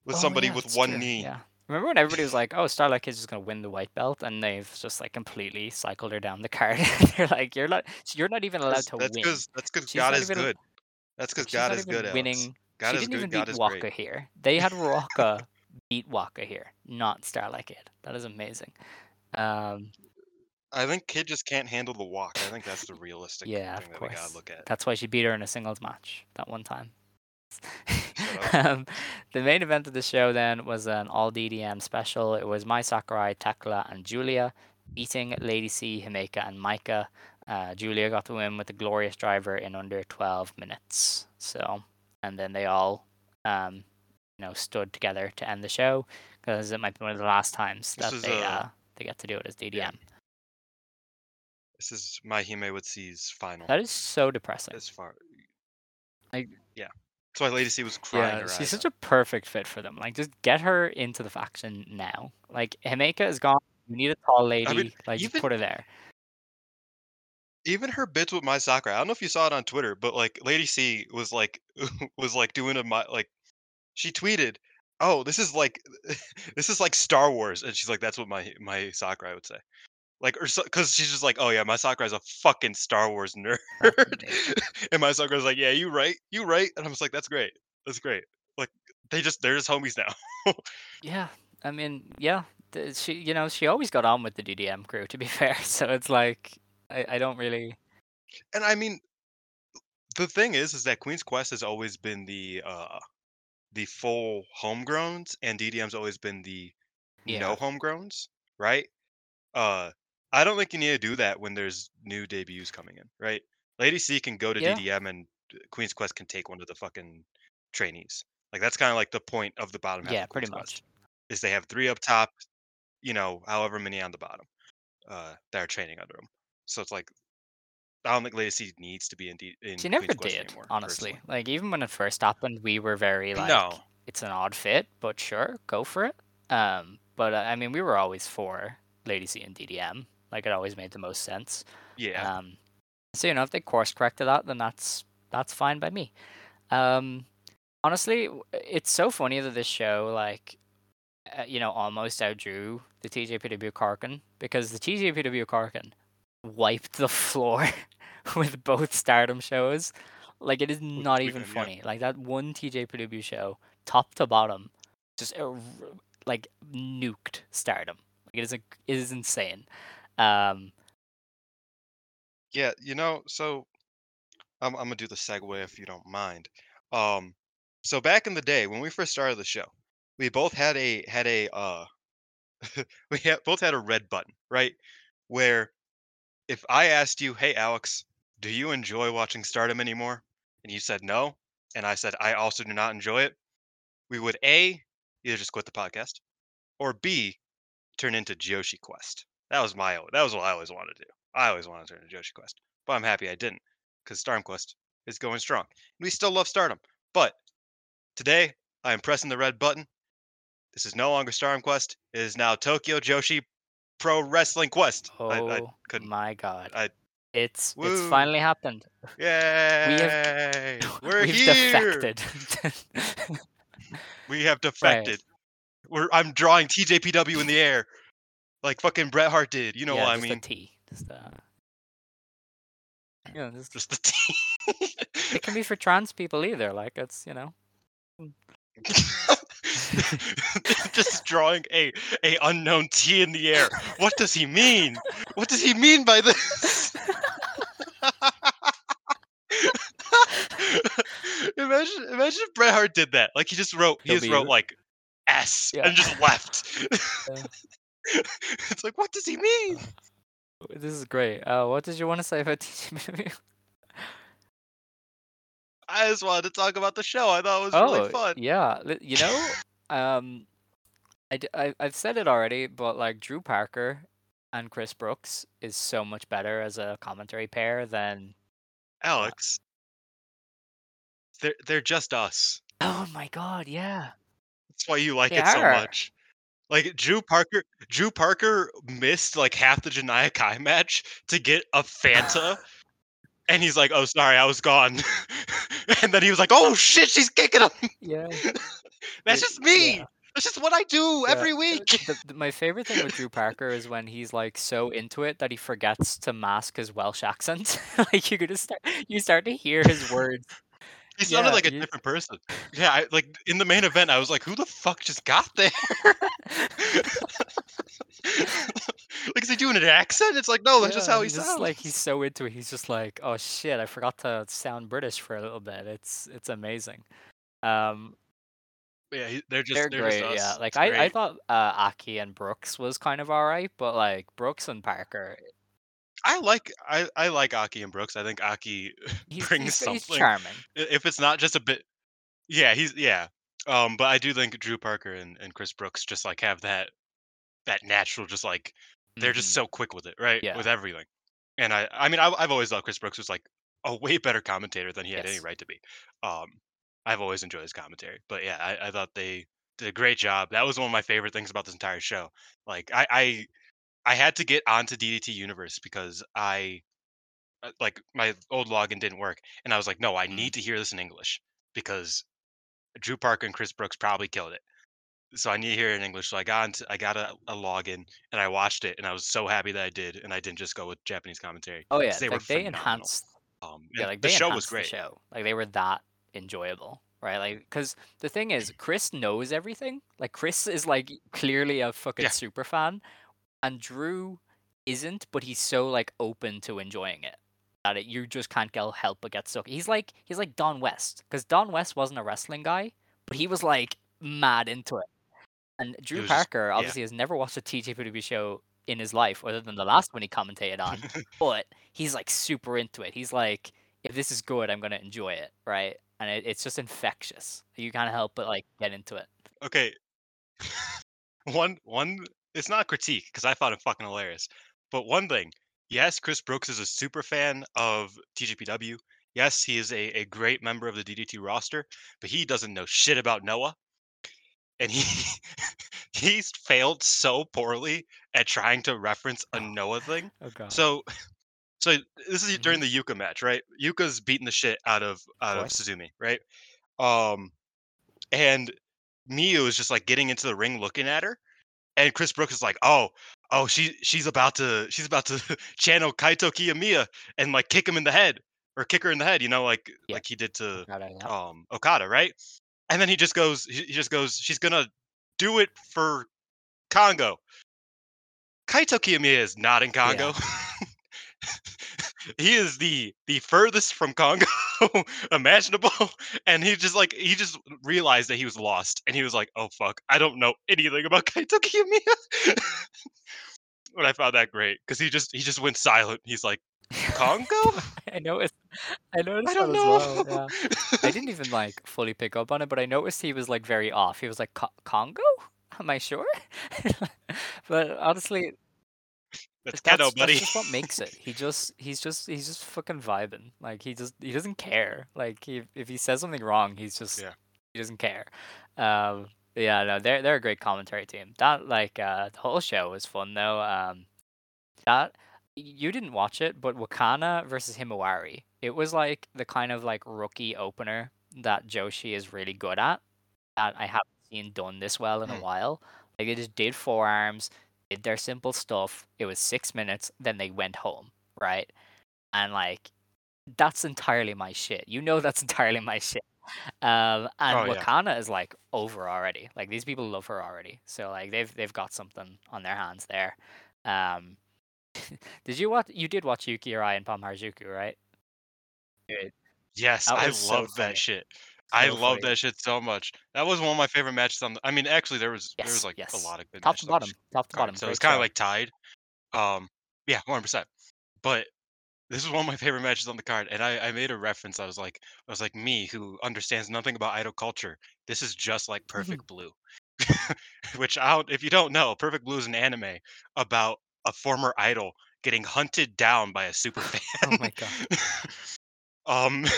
with oh, somebody yeah, with one true, knee. Yeah. Remember when everybody was like, "Oh, Starlight Kid's just gonna win the white belt," and they've just like completely cycled her down the card. <laughs> They're like, "You're not, you're not even allowed That's to that's win." because that's because God is good. That's because God is good. Alex. God she didn't good. even God beat Waka great. here. They had <laughs> Waka beat Waka here, not Starlight Kid. That is amazing. Um, I think Kid just can't handle the walk. I think that's the realistic Yeah, thing of that we gotta look at. That's why she beat her in a singles match that one time. <laughs> Um, the main event of the show then was an all DDM special. It was Mai Sakurai, Tekla, and Giulia beating Lady C, Himeka, and Maika. Uh, Giulia got the win with the glorious driver in under 12 minutes. So, and then they all, um, you know, stood together to end the show because it might be one of the last times that they uh, uh, they get to do it as DDM. This is my Hime with C's final. That is so depressing. As far, Like- yeah, That's why Lady C was crying Yeah, she's such out. a perfect fit for them. Like, just get her into the faction now. Like, Himeka is gone. You need a tall lady. like, just even- put her there. Even her bits with my soccer. I don't know if you saw it on Twitter, but like Lady C was like <laughs> was like doing a my like she tweeted, "Oh, this is like <laughs> this is like Star Wars," and she's like, "That's what my my Sakurai would say." Like, or because she's just like, "Oh yeah, my soccer is a fucking Star Wars nerd," <laughs> and my soccer is like, "Yeah, you right, you right," and I'm just like, "That's great, that's great." Like they just they're just homies now. Yeah, I mean, yeah. She, you know, she always got on with the DDM crew. To be fair, so it's like I, I don't really. and I mean, the thing is, is that Queen's Quest has always been the uh the full homegrowns, and DDM's always been the Yeah. no homegrowns, right? Uh, I don't think you need to do that when there's new debuts coming in, right? Lady C can go to Yeah. DDM, and uh, Queen's Quest can take one of the fucking trainees. Like that's kind of like the point of the bottom half. Yeah, pretty Queen's much. Is they have three up top, you know, however many on the bottom, uh, that are training under them. So it's like. I don't think Lady C needs to be in, D- in She never Queen's did, anymore. honestly. personally. Like even when it first happened, we were very like, No. it's an odd fit, but sure, go for it. Um, but uh, I mean, we were always for Lady C and DDM. Like it always made the most sense. Yeah. Um, so you know, if they course corrected that, then that's that's fine by me. Um, honestly, it's so funny that this show like, uh, you know, almost outdrew the TJPW Korakuen because the TJPW Korakuen wiped the floor <laughs> with both Stardom shows. Like it is not even yeah. funny. Like that one TJ TJPW show, top to bottom, just uh, like nuked Stardom. Like it is a, it is insane. Um, Yeah, you know, so I'm I'm gonna do the segue if you don't mind. Um, so back in the day when we first started the show, we both had a had a uh <laughs> we had, both had a red button, right? Where if I asked you, "Hey Alex, do you enjoy watching Stardom anymore?" and you said no, and I said I also do not enjoy it, we would A either just quit the podcast or B turn into Joshi Quest. That was my that was what I always wanted to do. I always wanted to turn into Joshi Quest, but I'm happy I didn't because Stardom Quest is going strong. We still love Stardom, but today I am pressing the red button. This is no longer Stardom Quest. It is now Tokyo Joshi Pro Wrestling Quest. oh I, I couldn't. my god! I- it's it's finally happened. Yay! We're <laughs> We've here. defected. We have <laughs> defected. We're I'm drawing TJPW in the air, like fucking Bret Hart did. You know yeah, what I mean? a T. Just uh, yeah, just, Just the T. it can be for trans people either. Like it's you know. <laughs> <laughs> just drawing a a unknown T in the air. What does he mean? What does he mean by this? <laughs> imagine imagine if Bret Hart did that. Like he just wrote he just wrote like S Yeah. and just left. Yeah. <laughs> it's like what does he mean? This is great. Uh, what did you want to say about TJPW? I just wanted to talk about the show. I thought it was oh, really fun. yeah. You know, um, I, I I've said it already, but like Drew Parker and Chris Brooks is so much better as a commentary pair than. Alex. They're they're just us. Oh my god! Yeah. That's why you like They it so much. Like Drew Parker, Drew Parker missed like half the Janaya Kai match to get a Fanta, <laughs> and he's like, "Oh, sorry, I was gone." <laughs> and then he was like, "Oh shit, she's kicking him." Yeah. <laughs> That's It- just me. yeah. That's just what I do Yeah, every week. The, the- my favorite thing with Drew Parker is when he's like so into it that he forgets to mask his Welsh accent. <laughs> like you could just start, you start to hear his words. He sounded yeah, like a you- different person. Yeah, I, like in the main event, I was like, "Who the fuck just got there?" <laughs> like, is he doing an accent? It's like, no, that's just how he just sounds. like he's so into it. He's just like, oh shit, I forgot to sound British for a little bit. It's it's amazing. Um, yeah, he- they're just they're, they're great. just us. Yeah, like It's I, I thought uh, Aki and Brooks was kind of alright, but like Brooks and Parker, I like I, I like Aki and Brooks. I think Aki <laughs> he's brings he's, something. he's charming. If it's not just a bit, yeah, he's yeah. Um, but I do think Drew Parker and, and Chris Brooks just like have that that natural, just like they're just Mhm. so quick with it, right? Yeah. With everything. And I I mean I, I've always thought Chris Brooks was like a way better commentator than he had any right to be. Um, I've always enjoyed his commentary. But yeah, I, I thought they did a great job. That was one of my favorite things about this entire show. Like I I, I had to get onto DDT Universe because I uh, like my old login didn't work, and I was like, no, I Mm. need to hear this in English because Drew Parker and Chris Brooks probably killed it. So I need to hear it in English. So I got into, I got a, a login and I watched it, and I was so happy that I did, and I didn't just go with Japanese commentary. Oh yeah, they were they phenomenal. enhanced Um, yeah, like the they show was great. show. Like they were that enjoyable, right? Like because the thing is, <clears throat> Chris knows everything. Like Chris is like clearly a fucking Yeah. super fan, and Drew isn't, but he's so like open to enjoying it that it, you just can't get help but get stuck. He's like he's like Don West because Don West wasn't a wrestling guy, but he was like mad into it. And Drew just- Parker yeah. obviously has never watched a TJPW show in his life other than the last one he commentated on <laughs> but he's like super into it. He's like, if this is good, I'm gonna enjoy it, right? And it, it's just infectious. You can't help but like get into it. okay. <laughs> one one it's not a critique because I found it fucking hilarious. But one thing, yes, Chris Brooks is a super fan of TJPW. Yes, he is a, a great member of the DDT roster, but he doesn't know shit about Noah. And he <laughs> he's failed so poorly at trying to reference a Oh. Noah thing. Oh god. So so this is Mm-hmm. during the Yuka match, right? Yuka's beating the shit out of out of course. Suzume, right? Um and Miyu is just like getting into the ring looking at her. And Chris Brooks is like, "Oh, oh, she she's about to she's about to <laughs> channel Kaito Kiyomiya and like kick him in the head or kick her in the head, you know, like Yeah. like he did to yeah. um Okada, right? And then he just goes he he just goes she's going to do it for Kongo. Kaito Kiyomiya is not in Kongo. <laughs> <laughs> he is the the furthest from Kongo <laughs> imaginable <laughs> and he just like he just realized that he was lost and he was like, "Oh fuck, I don't know anything about <laughs> Kaito Kiyomiya." but I found that great cuz he just he just went silent. He's like, "Kongo? I noticed. I noticed I don't that know." as well. Yeah. I didn't even like fully pick up on it, but I noticed he was like very off. He was like, "Kongo? Am I sure?" but honestly, That's that's, Keno, buddy. that's just what <laughs> makes it. He just he's just he's just fucking vibing. Like he just he doesn't care. Like he, if he says something wrong, he's just Yeah. he doesn't care. Um, yeah, no, they're they're a great commentary team. That like uh, the whole show was fun though. Um, that you didn't watch it, but Wakana versus Himawari, it was like the kind of like rookie opener that Joshi is really good at. That I haven't seen done this well in a Hmm. while. Like they just did forearms, did their simple stuff. It was six minutes, then they went home, right? And like that's entirely my shit. You know that's <laughs> entirely my shit. Um, and Oh, yeah. Wakana is like over already. Like these people love her already. So like they've they've got something on their hands there. Um, <laughs> did you watch? You did watch Yuki Arai and Pom Harajuku, right? Dude, Yes, I so love funny. that shit. I love that shit so much. That was one of my favorite matches on the I mean, actually there was there was like yes. a lot of good Top to bottom, top to bottom. So it's kind of like tied. Um yeah, 100%. But this is one of my favorite matches on the card and I I made a reference. I was like I was like me who understands nothing about idol culture. This is just like Perfect Blue. <laughs> Which don't, if you don't know, Perfect Blue is an anime about a former idol getting hunted down by a super fan. <laughs> Oh my god. <laughs> um <laughs>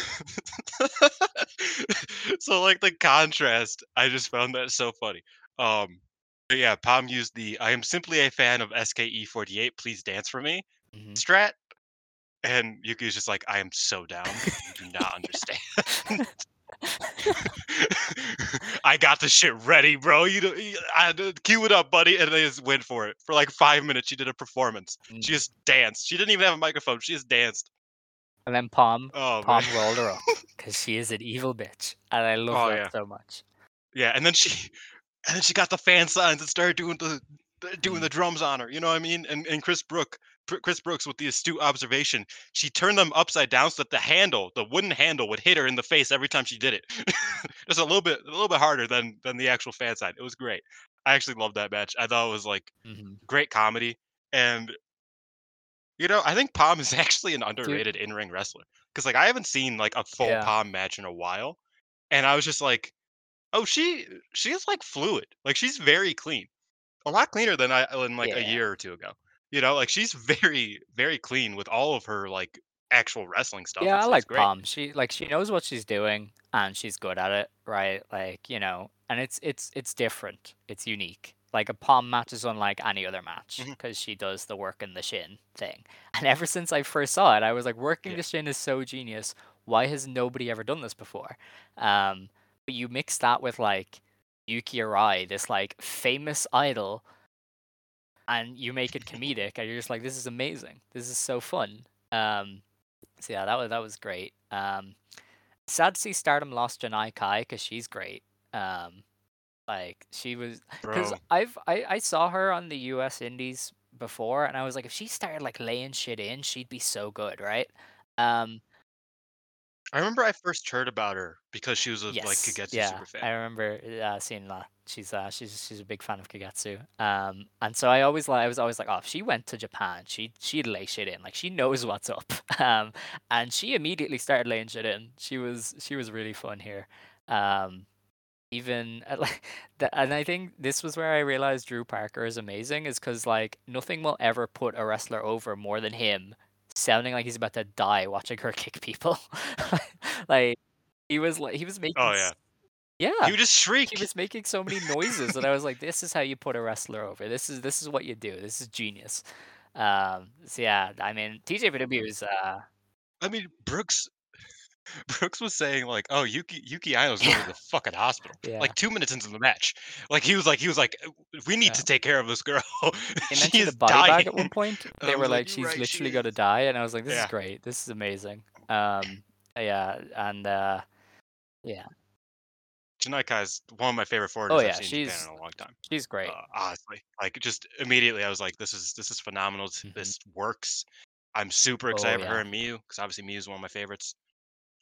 so like the contrast i just found that so funny. Um but yeah Pom used the i am simply a fan of ske48 please dance for me Mhm. strat and yuki's just like i am so down you do not understand. <laughs> I got the shit ready bro you know I, cue it up buddy and they just went for it. For like five minutes she did a performance. Mm. she just danced. She didn't even have a microphone she just danced And then Pom, oh Pom man. rolled her up <laughs> because she is an evil bitch, and I love Oh, that yeah. so much. Yeah, and then she, and then she got the fan signs and started doing the, doing Mm. the drums on her. You know what I mean? And and Chris Brook, Chris Brooks, with the astute observation, she turned them upside down so that the handle, the wooden handle, would hit her in the face every time she did it. <laughs> Just a little bit, a little bit harder than than the actual fan sign. It was great. I actually loved that match. I thought it was like hmm great comedy, and you know, I think Pom is <laughs> actually an underrated in ring wrestler because like I haven't seen like a full Yeah. Pom match in a while, and I was just like, oh, she she is like fluid, like she's very clean, a lot cleaner than I than like a year or two ago. You know, like she's <laughs> very very clean with all of her like actual wrestling stuff. Yeah, I like great. Pom. She like she knows what she's doing and she's good at it, right? Like, you know, and it's it's it's different. It's unique. Like a Pom match is unlike any other match because she does the work in the shin thing. And ever since I first saw it, I was like, working Yeah. the shin is so genius. Why has nobody ever done this before? Um, but you mix that with like Yuki Arai, this like famous idol, and you make it comedic, and you're just like, this is amazing. This is so fun. Um, so yeah, that was that was great. Um, sad to see Stardom lost Janai Kai because she's great. Um, like she was because I've I, I saw her on the U.S. Indies before, and I was like, if she started like laying shit in, she'd be so good, right? Um, I remember I first heard about her because she was a like Kagetsu yeah, super fan. I remember uh, seeing that. She's uh she's she's a big fan of Kagetsu. Um, and so I always like I was always like, oh, if she went to Japan, she she'd lay shit in. Like she knows what's up. <laughs> Um, and she immediately started laying shit in. She was she was really fun here. Um, even uh, <laughs> like and I think this was where I realized Drew Parker is amazing is because like nothing will ever put a wrestler over more than him sounding like he's about to die watching her <laughs> kick people. <laughs> like he was like he was making Oh yeah, yeah he would just shriek. he was making so many noises and I was like this is how you put a wrestler over. This is this is what you do. This is genius. Um so yeah, I mean TJPW is uh I mean, Brooks <laughs> Brooks was saying like, "Oh, Yuki Yuki Aino's going to Yeah. the fucking hospital." Yeah. Like two minutes into the match, like he was like, he was like, "Uh, "We need Yeah. to take care of this girl. <laughs> They she mentioned is a body dying." bag at one point. <laughs> They were like, like, "She's right, she literally gonna die," and I was like, "This is great. This is amazing." Um, yeah, and uh, yeah, Janai is one of my favorite foreigners Oh, I've yeah, seen in she's- in a long time. she's great. Uh, honestly, like just immediately, I was like, "This is this is phenomenal. Mhm. This works." I'm super excited for her and Miyu because obviously Miyu is one of my favorites.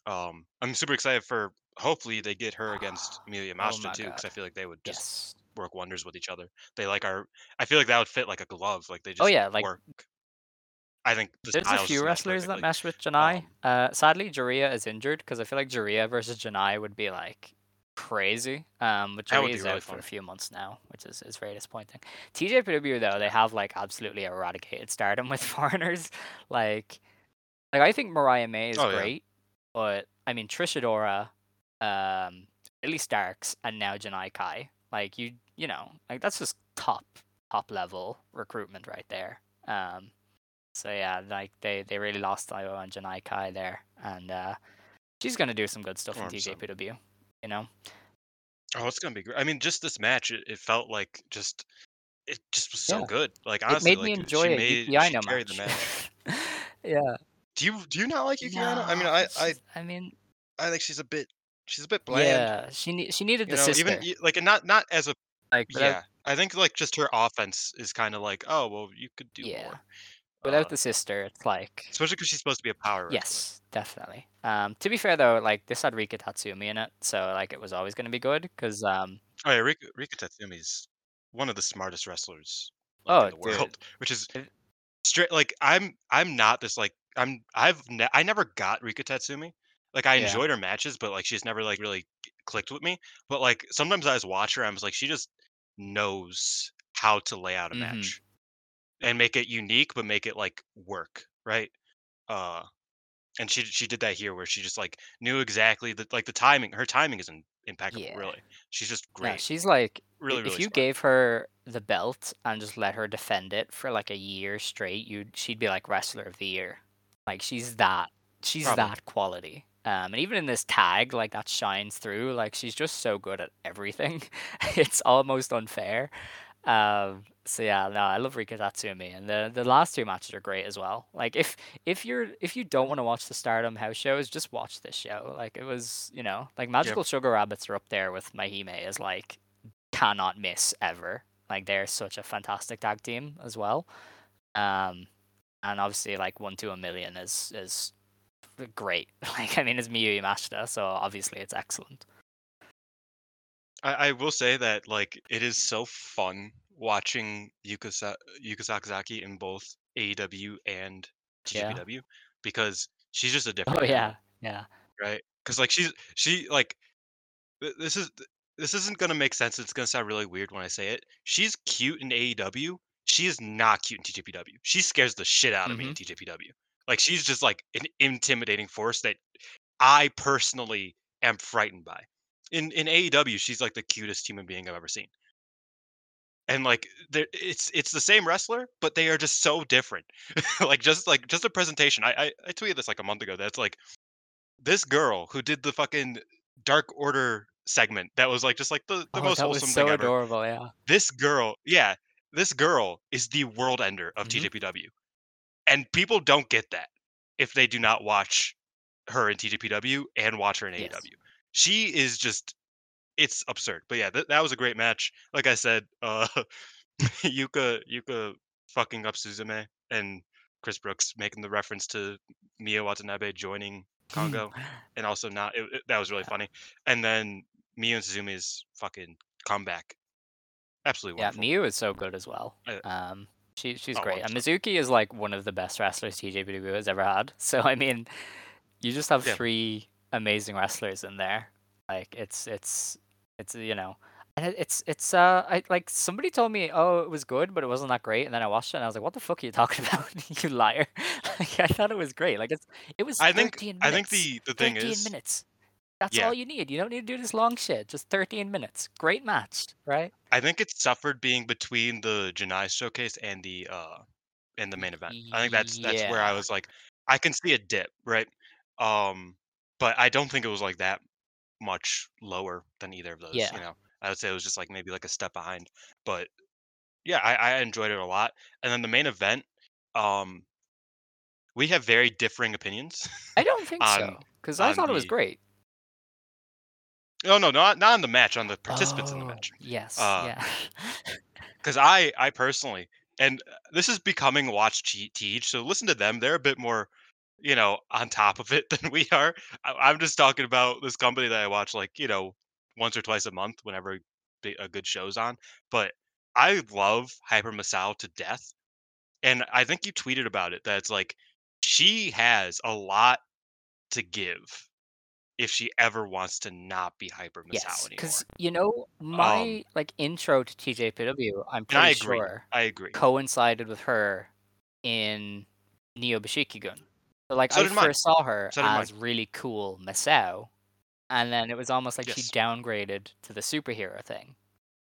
Um, I'm super excited for hopefully they get her against Miyu Oh too because I feel like they would just yes. work wonders with each other. They like are. I feel like that would fit like a glove. Like they just Oh yeah, like work. I think the there's a few wrestlers that mesh with Janai. Um, uh, sadly, Giulia is injured because I feel like Giulia versus Janai would be like crazy. Um, but be Giulia's really out for a few months now, which is, is very disappointing. TJPW though, they have like absolutely eradicated stardom <laughs> with foreigners. Like, like I think Mariah May is Oh, great, but I mean Trish Adora, um, Billie Starkz, and now Janai Kai. Like you, you know, like that's just top top level recruitment right there. Um, so yeah, like they they really lost Io and Janai Kai there, and uh, she's gonna do some good stuff in 100%. TJPW. You know, oh, it's gonna be great. I mean, just this match, it, it felt like just it just was so Yeah. good. Like it honestly, made me like enjoy she a made she carried the match. match. <laughs> yeah. Do you do you not like Yuki Aino? I mean, I I I mean, I think she's a bit she's a bit bland. yeah, she ne- she needed You the know, sister. even like and not not as a like yeah. I think like just her offense is kind of like oh well you could do Yeah. more. without Uh, the sister, it's like especially because she's supposed to be a power wrestler. yes, definitely. Um, to be fair though, like this had Rika Tatsumi in it, so like it was always gonna be good because um, Oh yeah, Rika, Rika Tatsumi's one of the smartest wrestlers like, Oh, in the <laughs> dude. world, which is straight. Like I'm, I'm not this like I'm. I've ne- I never got Rika Tatsumi. Like I Yeah. enjoyed her matches, but like she's never like really clicked with me. But like sometimes I just watch her, I was like, she just knows how to lay out a Mhm. match and make it unique, but make it like work, right? Uh, and she she did that here, where she just like knew exactly that like the timing. Her timing is in, impeccable, Yeah. really. She's just yeah, great. she's like really, if really you smart. gave her the belt and just let her defend it for like a year straight, you she'd be like wrestler of the year. Like she's that she's Probably. that quality. Um, and even in this tag, like that shines through. Like she's just so good at everything. <laughs> it's almost unfair. Um, so yeah, no, I love Rika Tatsumi, and the the last two matches are great as well. Like if if you're if you don't want to watch the Stardom house shows, just watch this show. Like it was, you know, like Magical Sugar Rabbits are up there with MaiHime as like cannot miss ever. Like they're such a fantastic tag team as well. Um, and obviously like one to a million is is great. <laughs> Like I mean, it's Miyu Yamashita, so obviously it's excellent. I, I will say that like it is so fun watching Yuka, Yuka Sakazaki in both AEW and Yeah. TJPW because she's just a <laughs> oh, different. Oh yeah, yeah. right? Because like she's she like this is this isn't gonna make sense. It's gonna sound really weird when I say it. She's cute in AEW. She is not cute in TJPW. She scares the shit out of me in Mhm. TJPW. Like she's just like an intimidating force that I personally am frightened by. In in AEW, she's like the cutest human being I've ever seen. And like there it's it's the same wrestler, but they are just so different. <laughs> like just like just a presentation. I, I I tweeted this like a month ago. That's like this girl who did the fucking Dark Order segment that was like just like the, the Oh, most wholesome so thing ever. adorable. Yeah. This girl, yeah, this girl is the world ender of Mhm. TJPW. And people don't get that if they do not watch her in TJPW and watch her in Yes. AEW. She is just it's absurd. But yeah, th- that was a great match. Like I said, uh <laughs> Yuka Yuka fucking up Suzume and Chris Brooks making the reference to Miu Watanabe joining Kongo and also not it, it- that was really funny. And then Miu and Suzume's fucking comeback. Absolutely Yeah, wonderful. Miyu is so good as well. Um, she she's oh, great, and Mizuki is like one of the best wrestlers TJPW has ever had. <laughs> So I mean, you just have Yeah. three amazing wrestlers in there. Like it's it's it's you know, and it's it's uh I like somebody told me oh it was good but it wasn't that great, and then I watched it and I was like what the fuck are you <laughs> talking about <laughs> you liar? like I thought it was great. Like it's it was I think 13 I think the the thing 13 is minutes. That's Yeah. all you need. You don't need to do this long shit. Just 13 minutes. Great match, right? I think it suffered being between the Janai showcase and the uh and the main event. I think that's that's where I was like I can see a dip, right? Um but I don't think it was like that much lower than either of those, Yeah. you know. I would say it was just like maybe like a step behind. But yeah, I, I enjoyed it a lot. And then the main event, um we have very differing opinions. I don't think <laughs> so, because I thought it was great. No no not not on the match, on the participants in the Oh, match. Yes. Uh, yeah. <laughs> because I I personally and uh, this is becoming watch Te- teach so listen to them they're a bit more you know on top of it <laughs> than we are I, I'm just talking about this company that I watch like you know once or twice a month whenever a good show's on but I love Hyper Misao to death and I think you tweeted about it that it's like she has a lot to give if she ever wants to not be Hyper Misao yes. Because you know um my like intro to TJPW, I'm and I pretty agree sure I agree coincided with her in Neo Bishikigun. So like So I did mine. first saw her So did mine. as really cool Misao, and then it was almost like she downgraded to the superhero thing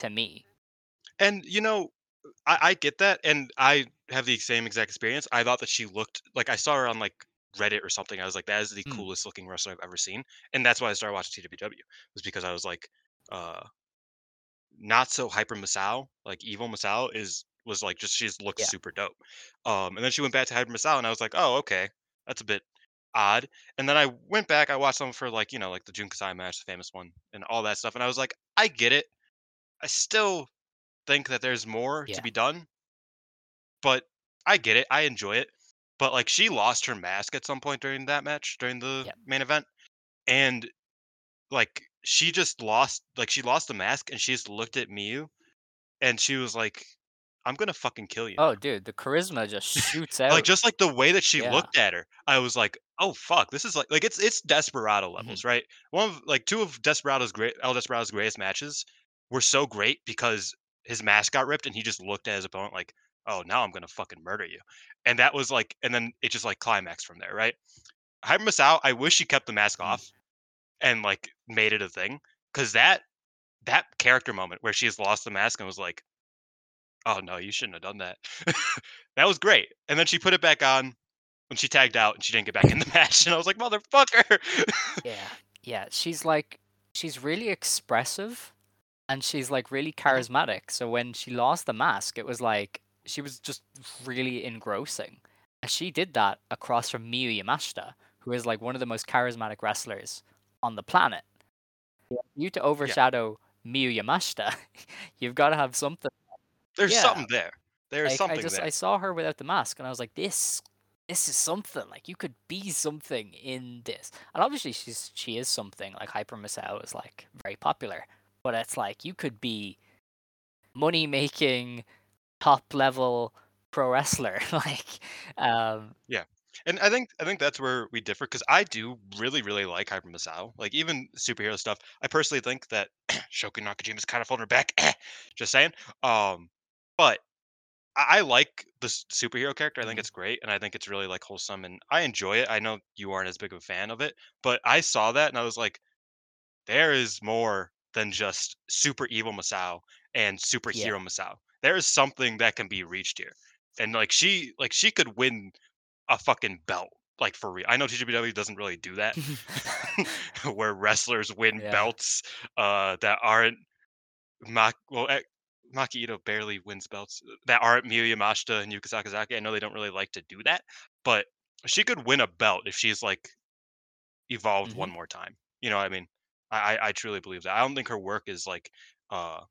to me. And you know, I, I get that, and I have the same exact experience. I thought that she looked like I saw her on like Reddit or something. I was like, that is the Mm. coolest looking wrestler I've ever seen, and that's why I started watching TWW. Was because I was like, uh, not so hyper Misao, like evil Misao is was like just she just looks Yeah. super dope. Um, and then she went back to hyper Misao, and I was like, oh okay, that's a bit odd. And then I went back, I watched some for like you know like the Jun Kasai match, the famous one, and all that stuff, and I was like, I get it. I still think that there's more Yeah. to be done, but I get it. I enjoy it. But like she lost her mask at some point during that match, during the Yep. main event, and like she just lost, like she lost the mask, and she just looked at Miyu, and she was like, "I'm gonna fucking kill you." Oh, dude, the charisma just shoots out. like just like the way that she Yeah. looked at her, I was like, "Oh fuck, this is like like it's it's Desperado Mm-hmm. levels, right?" One of like two of Desperado's great El Desperado's greatest matches were so great because his mask got ripped and he just looked at his opponent like, "Oh, now I'm gonna fucking murder you," and that was like, and then it just like climaxed from there, right? Hyper Misao, I wish she kept the mask Mm. off and like made it a thing because that that character moment where she has lost the mask and was like, "Oh no, you shouldn't have done that." <laughs> that was great, and then she put it back on when she tagged out and she didn't get back in the <laughs> match, and I was like, "Motherfucker!" Yeah, <laughs> yeah. She's like, she's really expressive, and she's like really Mm-hmm. charismatic. So when she lost the mask, it was like she was just really engrossing. And she did that across from Miyu Yamashita, who is like one of the most charismatic wrestlers on the planet. For You to overshadow Miyu Yamashita, <laughs> you've got to have something. There's Yeah. something there. There's Like something I just there. I saw her without the mask, and I was like, this. This is something like you could be something in this, and obviously she's she is something like Hyper Misao is like very popular, but it's like you could be money making top level pro wrestler <laughs> like um yeah. And I think I think that's where we differ because I do really really like Hyper Misao. Like even superhero stuff. I personally think that <clears throat> Shoko Nakajima is kind of holding her back. <clears throat> Just saying. Um, but I, I like the superhero character. I think Mhm. it's great, and I think it's really like wholesome, and I enjoy it. I know you aren't as big of a fan of it, but I saw that and I was like, there is more than just super evil Misao and Yeah. superhero Misao. There is something that can be reached here, and like she, like she could win a fucking belt, like for real. I know TJPW doesn't really do that, <laughs> <laughs> where wrestlers win Yeah. belts uh, that aren't Mak. Well, eh, Maki Ito barely wins belts uh, that aren't Miyu Yamashita and Yuka Sakazaki. I know they don't really like to do that, but she could win a belt if she's like evolved one Mhm. more time. You know what I mean? I, I I truly believe that. I don't think her work is like uh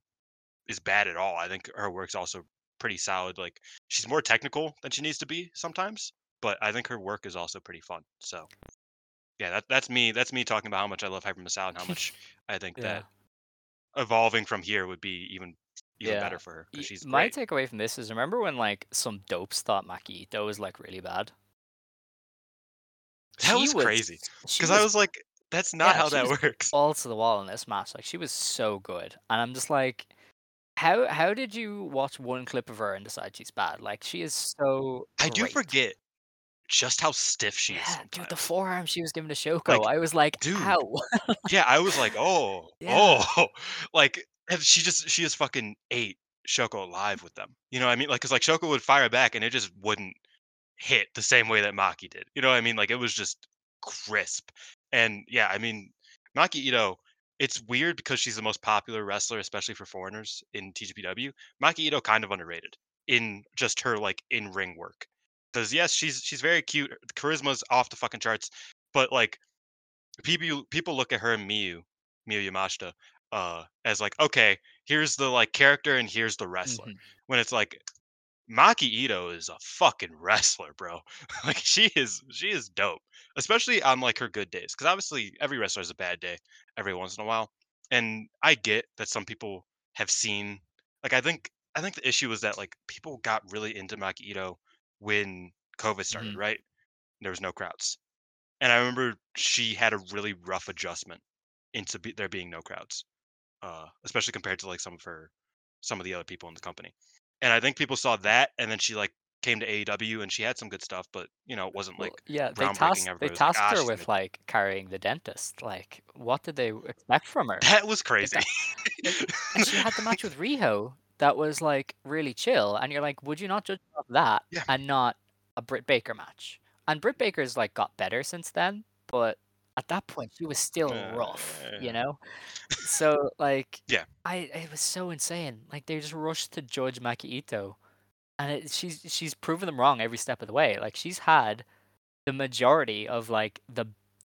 is bad at all. I think her work's also pretty solid. Like she's more technical than she needs to be sometimes, but I think her work is also pretty fun. So yeah, that that's me. That's me talking about how much I love Hyper Misao and how much <laughs> I think Yeah. that evolving from here would be even even Yeah. better for her she's My great. takeaway from this is remember when like some dopes thought Maki Ito was like really bad? That was was- crazy because I was like, that's not yeah, how that works. balls to the wall in this match. Like she was so good, and I'm just like, how how did you watch one clip of her and decide she's bad? Like she is so. I do great. forget just how stiff she is. Yeah, dude, the forearm she was giving to Shoko, Like, I was like, dude, how? Yeah, I was like, <laughs> oh, Yeah. oh, <laughs> like she just she just fucking ate Shoko alive with them. You know what I mean? Like, cause like Shoko would fire back and it just wouldn't hit the same way that Maki did. You know what I mean? Like it was just crisp. And yeah, I mean, Maki Ito, it's weird because she's the most popular wrestler, especially for foreigners in TJPW. Maki Ito kind of underrated in just her like in ring work. Because yes, she's she's very cute. Charisma's off the fucking charts, but like people people look at her and Miyu, Miyu Yamashita, uh, as like, okay, here's the like character and here's the wrestler. Mhm. When it's like Maki Ito is a fucking wrestler, bro. <laughs> like she is she is dope. Especially on like her good days. Because obviously every wrestler has a bad day every once in a while. And I get that some people have seen like I think I think the issue was that like people got really into Maki Ito when COVID started, Mhm. right? There was no crowds. And I remember she had a really rough adjustment into be, there being no crowds, uh, especially compared to like some of her, some of the other people in the company. And I think people saw that, and then she like came to AEW, and she had some good stuff, but you know, it wasn't Well, like yeah, they groundbreaking. tasked they was like, "Ah, her with gonna-" like carrying the dentist. Like, what did they expect from her? That was crazy. And she had the match with <laughs> Riho that was like really chill, and you're like, would you not judge that Yeah. and not a Britt Baker match? And Britt Baker's like got better since then, but at that point she was still rough, you Uh, know. So like, Yeah. I it was so insane. Like they just rushed to judge Maki Ito, and it, she's she's proven them wrong every step of the way. Like she's had the majority of like the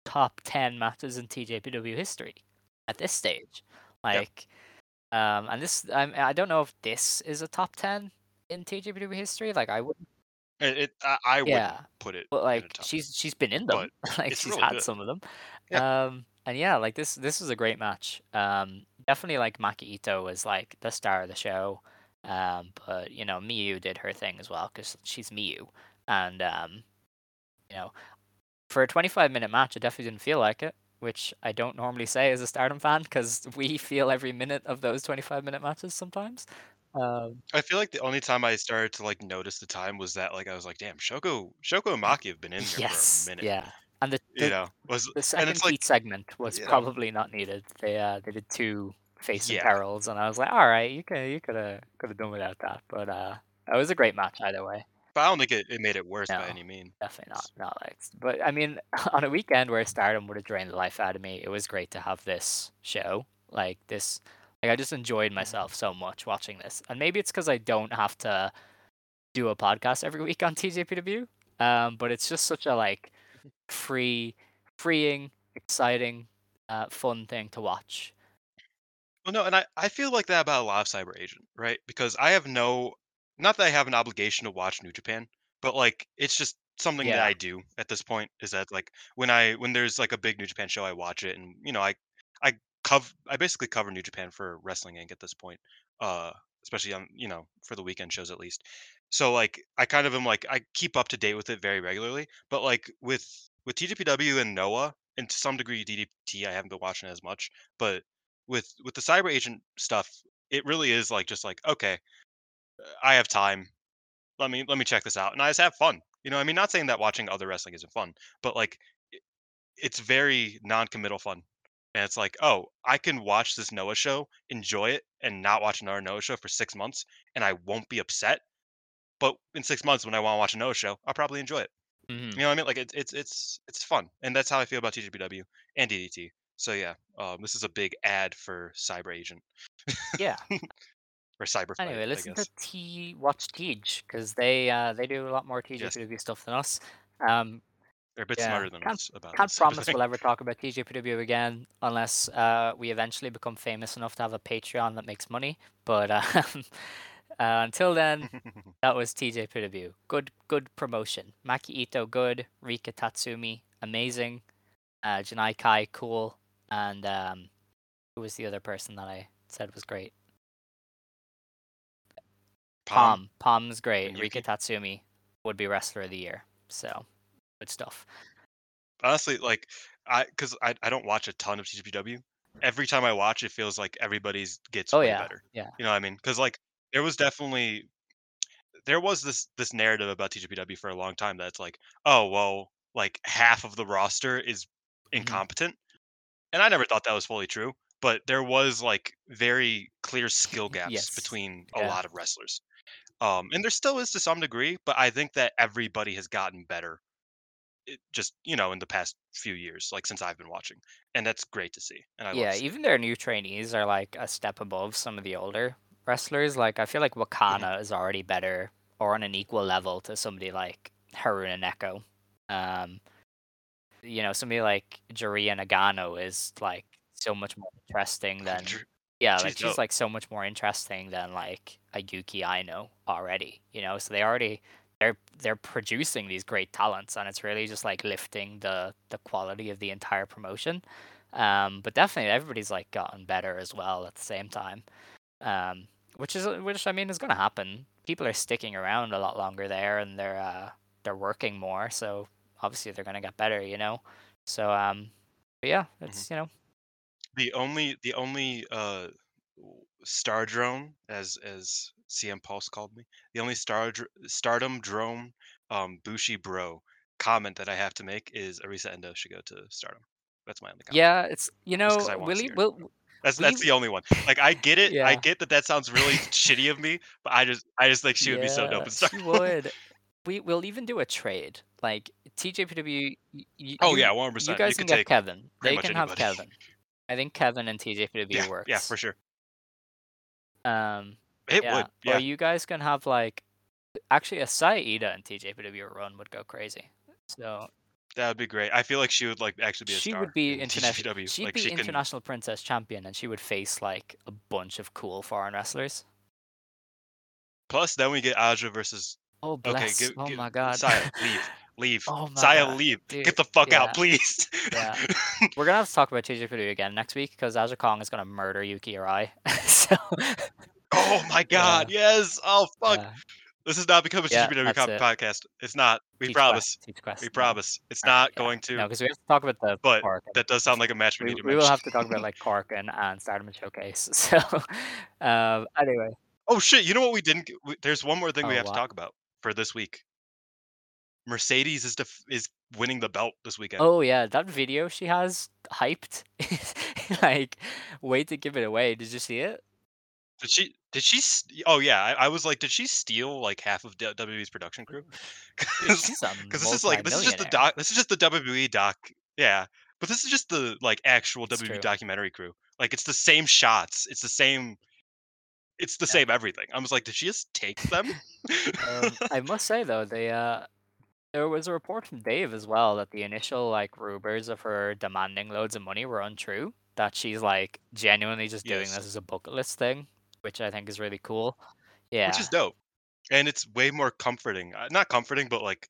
top ten matches in TJPW history at this stage. Like, um, and this I'm, I don't know if this is a top ten in TJPW history. Like I wouldn't, it, it I, I wouldn't Yeah, put it. but like she's she's been in them. <laughs> like she's really had good. some of them. Yeah. Um, and yeah, like this this was a great match. Um, definitely like Maki Ito was like the star of the show. Um, but you know Miyu did her thing as well because she's Miyu, and um, you know, for a 25 minute match, it definitely didn't feel like it, which I don't normally say as a Stardom fan because <laughs> we feel every minute of those 25 minute matches sometimes. Um, I feel like the only time I started to like notice the time was that like I was like, damn, Shoko, Shoko and Maki have been in here yes, for a minute. yeah, and the You know, was the and second it's like heat segment was probably not needed. They uh they did two facing Yeah. perils, and I was like, all right, you could you could have could have done without that, but uh, it was a great match either way. But I don't think it, it made it worse by any means. Definitely not. Not like, but I mean, <laughs> on a weekend where Stardom would have drained the life out of me, it was great to have this show. Like this, like I just enjoyed myself so much watching this, and maybe it's because I don't have to do a podcast every <laughs> week on TJPW. Um, but it's just such a like <laughs> free, freeing, exciting, uh, fun thing to watch. Well, no, and I, I feel like that about a lot of Cyber Agent, right? Because I have no, not that I have an obligation to watch New Japan, but like it's just something that Yeah. I do at this point. Is that like when I when there's like a big New Japan show, I watch it, and you know I I cover I basically cover New Japan for Wrestling Inc. at this point, uh, especially on you know for the weekend shows at least. So like I kind of am like I keep up to date with it very regularly, but like with with TJPW and Noah, and to some degree DDT, I haven't been watching it as much, but with with the cyber agent stuff it really is like just like okay uh, i have time let me let me check this out, and I just have fun. You know, I mean, not saying that watching other wrestling isn't fun, but like, it's very non-committal fun. And it's like, oh, I can watch this Noah show, enjoy it, and not watch another Noah show for six months, and I won't be upset. But in six months, when I want to watch a Noah show, I'll probably enjoy it. Mhm. You know what I mean? Like it's it's it's it's fun, and that's how I feel about TJPW and DDT. So yeah, um, this is a big ad for Cyber Agent Yeah. <laughs> or Cyber Fight, Anyway, I listen to. T watch Tej because they uh they do a lot more Yes. TJPW stuff than us. Um, They're a bit Yeah, smarter than us about can't this sort <laughs> of promise thing. we'll ever talk about TJPW again unless uh we eventually become famous enough to have a Patreon that makes money. But um, <laughs> uh, until then, that was TJPW. Good good promotion. Maki Ito good. Rika Tatsumi amazing. Uh, Janai Kai cool. And um, who was the other person that I said was great? Pom. Pom. Pom's great. Rika Tatsumi would be wrestler of the year. So good stuff. Honestly, like I because I, I don't watch a ton of TJPW. Every time I watch, it feels like everybody's gets Oh way yeah, better. yeah. You know what I mean? Because like there was definitely there was this this narrative about TJPW for a long time that's like, oh well, like half of the roster is Mhm. incompetent, and I never thought that was fully true. But there was like very clear skill <laughs> gaps Yes, between a yeah. lot of wrestlers, um, and there still is to some degree. But I think that everybody has gotten better, it, just you know, in the past few years, like since I've been watching, and that's great to see. And I love Yeah, even their new trainees are like a step above some of the older wrestlers. Like I feel like Wakana is already better or on an equal level to somebody like Haruna Neko. Um, you know, somebody like Juria Nagano is like so much more interesting <laughs> than yeah, she's like she's like so much more interesting than like a Yuki Aino already. You know, so they already they're they're producing these great talents, and it's really just like lifting the the quality of the entire promotion. Um, but definitely everybody's like gotten better as well at the same time. Um, which is which I mean is gonna happen. People are sticking around a lot longer there, and they're uh they're working more, so obviously they're gonna get better. You know, so um, but yeah, it's you know the only the only uh star drone as as CM Pulse called me the only star stardom drone um Bushi bro comment that I have to make is Arisu Endo should go to stardom. That's my only comment. yeah, it's you know I will That's that's the only one. Like I get it. I get that that sounds really shitty of me, but I just I just think she would be so dope Yeah, Star. She would. We will even do a trade. Like TJPW. Oh you, yeah, one hundred You guys You can get Kevin. They can have. Kevin. I think Kevin and TJPW yeah, works. yeah for sure. Um, It yeah. would. Yeah. Or you guys can have like, actually a Saida and TJPW run would go crazy. So That would be great. I feel like she would like actually be a she would be in international. TJPW. She'd like be she can international princess champion, and she would face like a bunch of cool foreign wrestlers. Plus, then we get Aja versus. Oh Okay, bless! give, oh give, my god! Saya, leave, leave. <laughs> Oh my Saya, God, leave. dude, Get the fuck yeah. out, please. Yeah. <laughs> We're gonna have to talk about TJPW again next week because Aja Kong is gonna murder Yuki Arai. <laughs> so oh my god, yes. Oh fuck. yeah, This is not becoming a Yeah, it. podcast. It's not. We Teach promise. Quest, We promise. It's not yeah. going to. No, because we have to talk about the but and- that does sound like a match we, we, need to we will have to talk about like Cork and, and Stardom Showcase. So um, anyway, Oh shit! You know what we didn't? we- There's one more thing we Oh, have what? to talk about for this week. Mercedes is def- is winning the belt this weekend. oh yeah, that video she has hyped, <laughs> like wait to give it away. Did you see it? Did she? Did she? st- Oh yeah, I, I was like, did she steal like half of D- WWE's production crew? <laughs> Dude, she's a Because this is like this is just the doc. This is just the WWE doc. Yeah, but this is just the like actual It's WWE true. documentary crew. Like it's the same shots. It's the same. It's the Yeah. same everything. I was like, did she just take them? <laughs> Um, I <laughs> must say though, they uh, there was a report from Dave as well that the initial like rumors of her demanding loads of money were untrue. That she's like genuinely just doing Yes. this as a bucket list thing, which I think is really cool. Yeah, Which is dope, and it's way more comforting. Uh, Not comforting, but like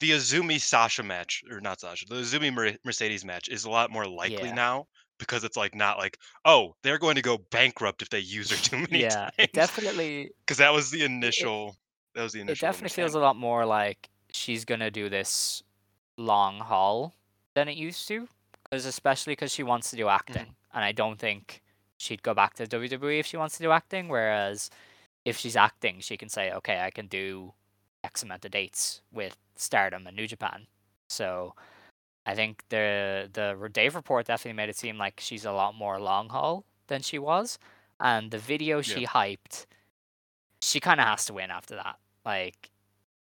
the AZM Sasha match, or not Sasha, the AZM Mercedes match is a lot more likely Yeah. now because it's like not like oh they're going to go bankrupt if they use her too <laughs> many yeah, it times. definitely because that was the initial. that was the initial. it definitely feels a lot more like she's gonna do this long haul than it used to. Because especially because she wants to do mm-hmm. acting, and I don't think she'd go back to WWE if she wants to do acting. Whereas if she's acting, she can say, okay, I can do X amount of dates with Stardom and New Japan. So I think the the Dave report definitely made it seem like she's a lot more long haul than she was, and the video she hyped, she kind of has to win after that. Like,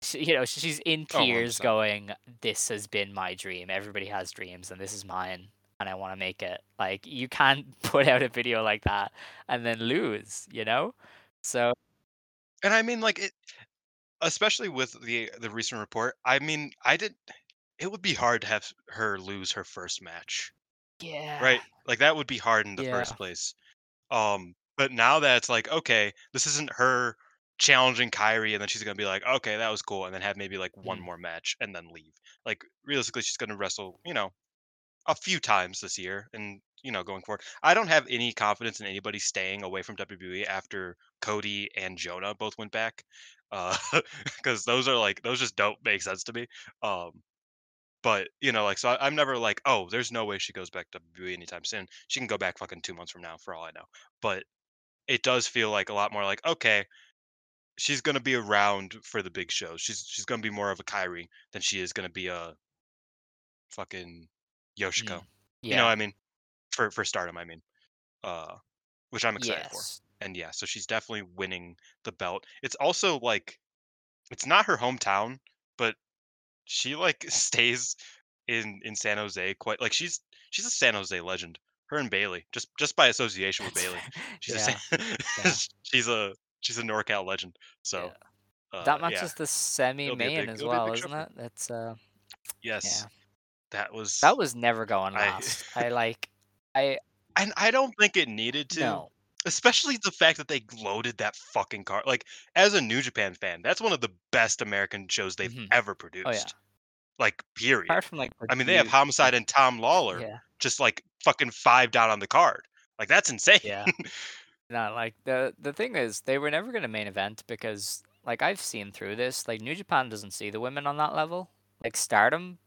she, you know, she's in Oh, tears, 100%. going, "This has been my dream. Everybody has dreams, and this is mine." And I want to make it. Like you can't <laughs> put out a video like that and then lose, you know. So And I mean, like it, especially with the the recent report. I mean, I did. It would be hard to have her lose her first match, yeah, right? Like that would be hard in the Yeah. first place. Um, but now that it's like, okay, this isn't her challenging Kairi, and then she's gonna be like, okay, that was cool, and then have maybe like one Mhm. more match and then leave. Like realistically, she's gonna wrestle, you know, a few times this year, and you know, going forward. I don't have any confidence in anybody staying away from WWE after Cody and Jonah both went back, uh, <laughs> because those are like those just don't make sense to me. Um, but you know, like so, I, I'm never like, oh, there's no way she goes back to WWE anytime soon. She can go back fucking two months from now, for all I know. But it does feel like a lot more like, okay, she's gonna be around for the big shows. She's she's gonna be more of a Kairi than she is gonna be a fucking Yoshiko. Mm, You know what I mean? For for Stardom, I mean. Uh, which I'm excited for. And yeah, so she's definitely winning the belt. It's also like it's not her hometown, but she like <laughs> stays in in San Jose quite like she's she's a San Jose legend. Her and Bayley, just just by association with Bayley. <laughs> She's a yeah, <laughs> yeah. she's a she's a NorCal legend. So uh, that matches yeah, the semi-main as it'll be a well, isn't it? It's uh, yes, yeah, that was that was never going I- I like, I and I don't think it needed to. no, Especially the fact that they loaded that fucking car. Like, as a New Japan fan, that's one of the best American shows they've Mhm. ever produced. oh yeah. Like, period. Apart from like, I mean, they have Homicide and Tom Lawlor Yeah, just like fucking five down on the card. Like, that's insane. yeah. <laughs> No, like the the thing is, they were never gonna main event because, like, I've seen through this. Like, New Japan doesn't see the women on that level. Like, Stardom,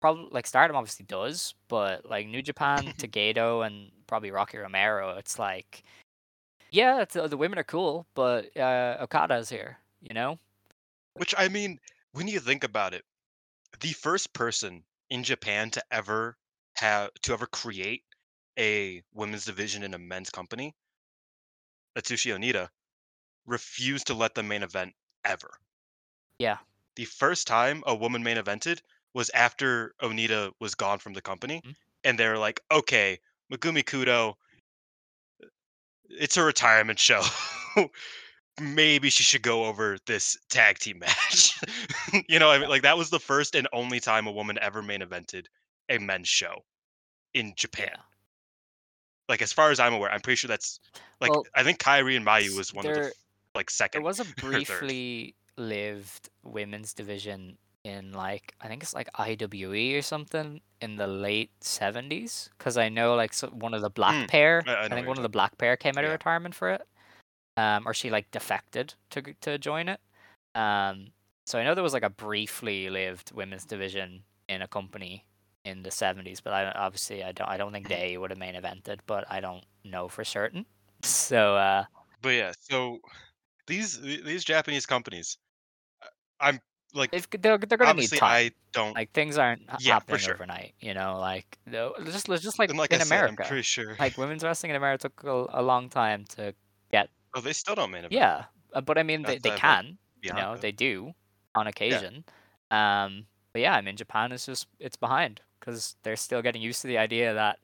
probably like Stardom obviously does, but like New Japan, <laughs> Togedo, and probably Rocky Romero, it's like, yeah, it's, uh, the women are cool, but uh, Okada's here, you know? Which, I mean, when you think about it, the first person in Japan to ever have to ever create a women's division in a men's company, Atsushi Onita, refused to let them main event ever. Yeah, the first time a woman main evented was after Onita was gone from the company, Mhm. and they were like, "Okay, Megumi Kudo, it's a retirement show. <laughs> Maybe she should go over this tag team match." <laughs> you know, I mean, like that was the first and only time a woman ever main evented a men's show in Japan. yeah. Like as far as I'm aware, I'm pretty sure that's like Well, I think Kairi and Mayu was one of the there- like There second. was a <laughs> briefly lived women's division in like I think it's like IWE or something in the late seventies because I know like so one of the black Mm, pair I- I I, think one of the black pair came out of retirement for it, um, or she like defected to to join it. Um, so I know there was like a briefly lived women's division in a company in the seventies, but I obviously I don't I don't think Mhm. they would have main evented, but I don't know for certain. <laughs> So uh, But yeah, so these these Japanese companies, I'm like they're they're gonna need time. I don't like things aren't Yeah, happening sure. overnight you know like no just just like, like in I said, america I'm pretty sure. like <laughs> women's wrestling in america took a, a long time to get. oh, they still don't main event. yeah uh, but i mean they, they Outside of, like, can you know they do on occasion um but yeah i mean japan is just it's behind because they're still getting used to the idea that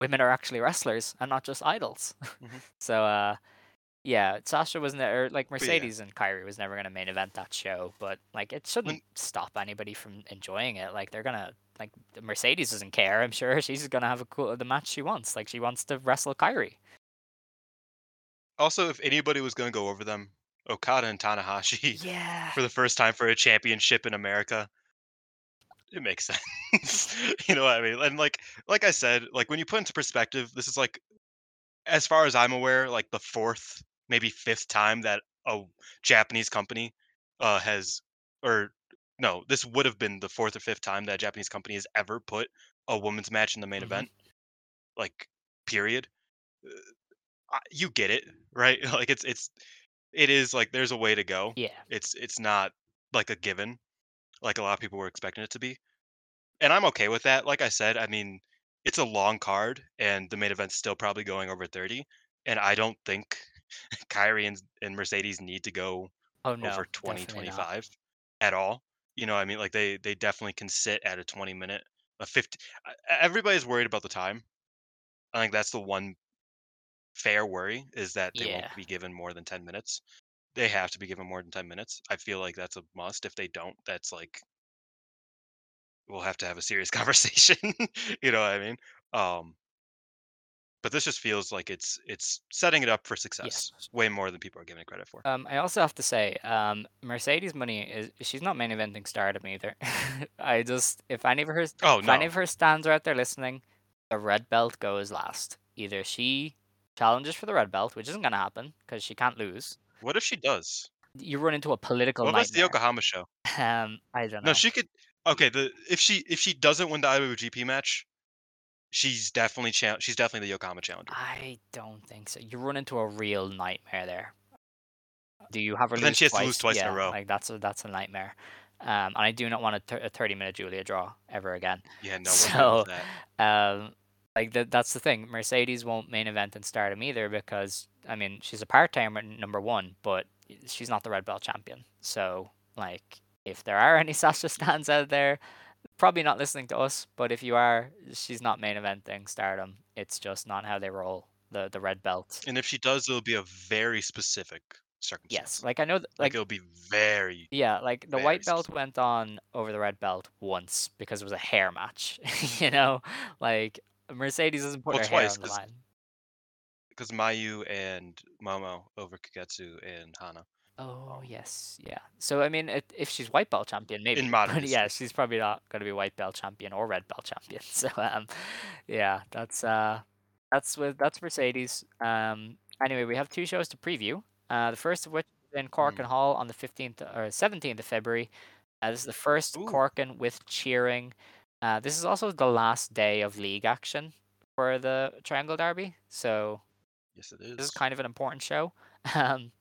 women are actually wrestlers and not just idols Mhm. <laughs> so uh yeah, Sasha was never like yeah. Mercedes and Kairi was never gonna main event that show, but like it shouldn't stop anybody from enjoying it. Like they're gonna like Mercedes doesn't care. I'm sure <laughs> she's gonna have a cool the match she wants. Like she wants to wrestle Kairi. Also, if anybody was going to go over them, Okada and Tanahashi <laughs> Yeah, for the first time for a championship in America, it makes <laughs> sense. you know what I mean? And like like I said, like when you put into perspective, this is like as far as I'm aware, like the fourth, maybe fifth time that a Japanese company uh has or no, this would have been the fourth or fifth time that a Japanese company has ever put a women's match in the main Mhm. event. Like period. Uh, You get it, right? <laughs> Like it's it's it is like there's a way to go. Yeah. It's it's not like a given, like a lot of people were expecting it to be. And I'm okay with that. Like I said, I mean, it's a long card and the main event's still probably going over 30. And I don't think <laughs> Kairi and, and Mercedes need to go Oh no. over 20, definitely not. 25 at all. You know, I mean, like they they definitely can sit at a 20 minute, a 50. uh, Everybody's worried about the time. I think that's the one fair worry is that they Yeah. won't be given more than 10 minutes. They have to be given more than 10 minutes. I feel like that's a must. If they don't, that's like we'll have to have a serious <laughs> conversation. you know what I mean? Um but this just feels like it's it's setting it up for success way more than people are giving it credit for. Um, I also have to say, um, Mercedes Moné is she's not main eventing Stardom either. <laughs> I just if any of her Oh if any of her stands are out there listening, the red belt goes last. Either she challenges for the red belt, which isn't gonna happen because she can't lose. What if she does? You run into a political What was the. Yokohama show? <laughs> Um, I don't know. No, she could. Okay, the if she if she doesn't win the IWGP match, she's definitely cha- she's definitely the Yokohama challenger. I don't think so. You run into a real nightmare there. Do you have her But then she has to lose twice in a yeah, row. Like that's a that's a nightmare. Um, and I do not want a, thir- a thirty minute Giulia draw ever again. Yeah, no, so, that. um, like that that's the thing. Mercedes won't main event in Stardom either because I mean she's a part timer number one, but she's not the red belt champion. So like if there are any <laughs> Sasha stands out there, probably not listening to us, but if you are, she's not main eventing Stardom. It's just not how they roll. The the red belt. And if she does, it'll be a very specific circumstance. Yes, like I know, th- like, like it'll be very. yeah, like the white belt specific. went on over the red belt once because it was a hair match. <laughs> you know, like Mercedes doesn't put Well, her twice, hair on the line. Because Mayu and Momo over Kagetsu and Hana. Oh yes, yeah. So I mean, it, if she's white belt champion, maybe. In <laughs> modern yeah, she's probably not going to be white belt champion or red belt champion. <laughs> So um, yeah, that's uh, that's with that's Mercedes. Um, anyway, we have two shows to preview. Uh, the first of which is in Cork Mm. and Hall on the fifteenth or seventeenth of February. Uh, this is the first Ooh. Korakuen with cheering. Uh, this is also the last day of league action for the Triangle Derby. So Yes, it is. this is kind of an important show. <laughs> Um,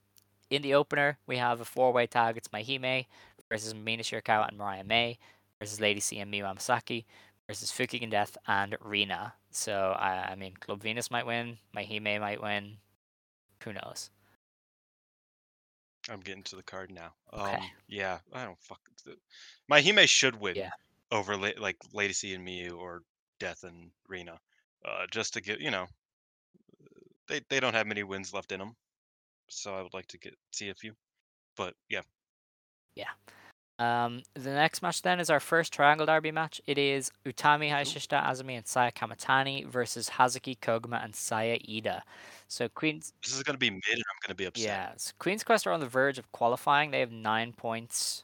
in the opener, we have a four-way tag. It's MaiHime versus Mina Shirakawa and Mariah May versus Lady C and Miyu Amasaki versus Fukigen Death and Rina. So I I mean, Club Venus might win. MaiHime might win. Who knows? I'm getting to the card now. Okay. Um, yeah, I don't fuck. th- MaiHime should win Yeah. over la- like Lady C and Miyu or Death and Rena, uh, just to get you know, they they don't have many wins left in them, so I would like to get see a few. But yeah, Yeah. Um, the next match then is our first Triangle Derby match. It is Utami Ooh. Hayashishita Azumi and Saya Kamatani versus Hazuki Koguma and Saya Iida. So Queen's this is gonna be mid, and I'm gonna be upset. Yeah, so Queen's Quest are on the verge of qualifying. They have nine points.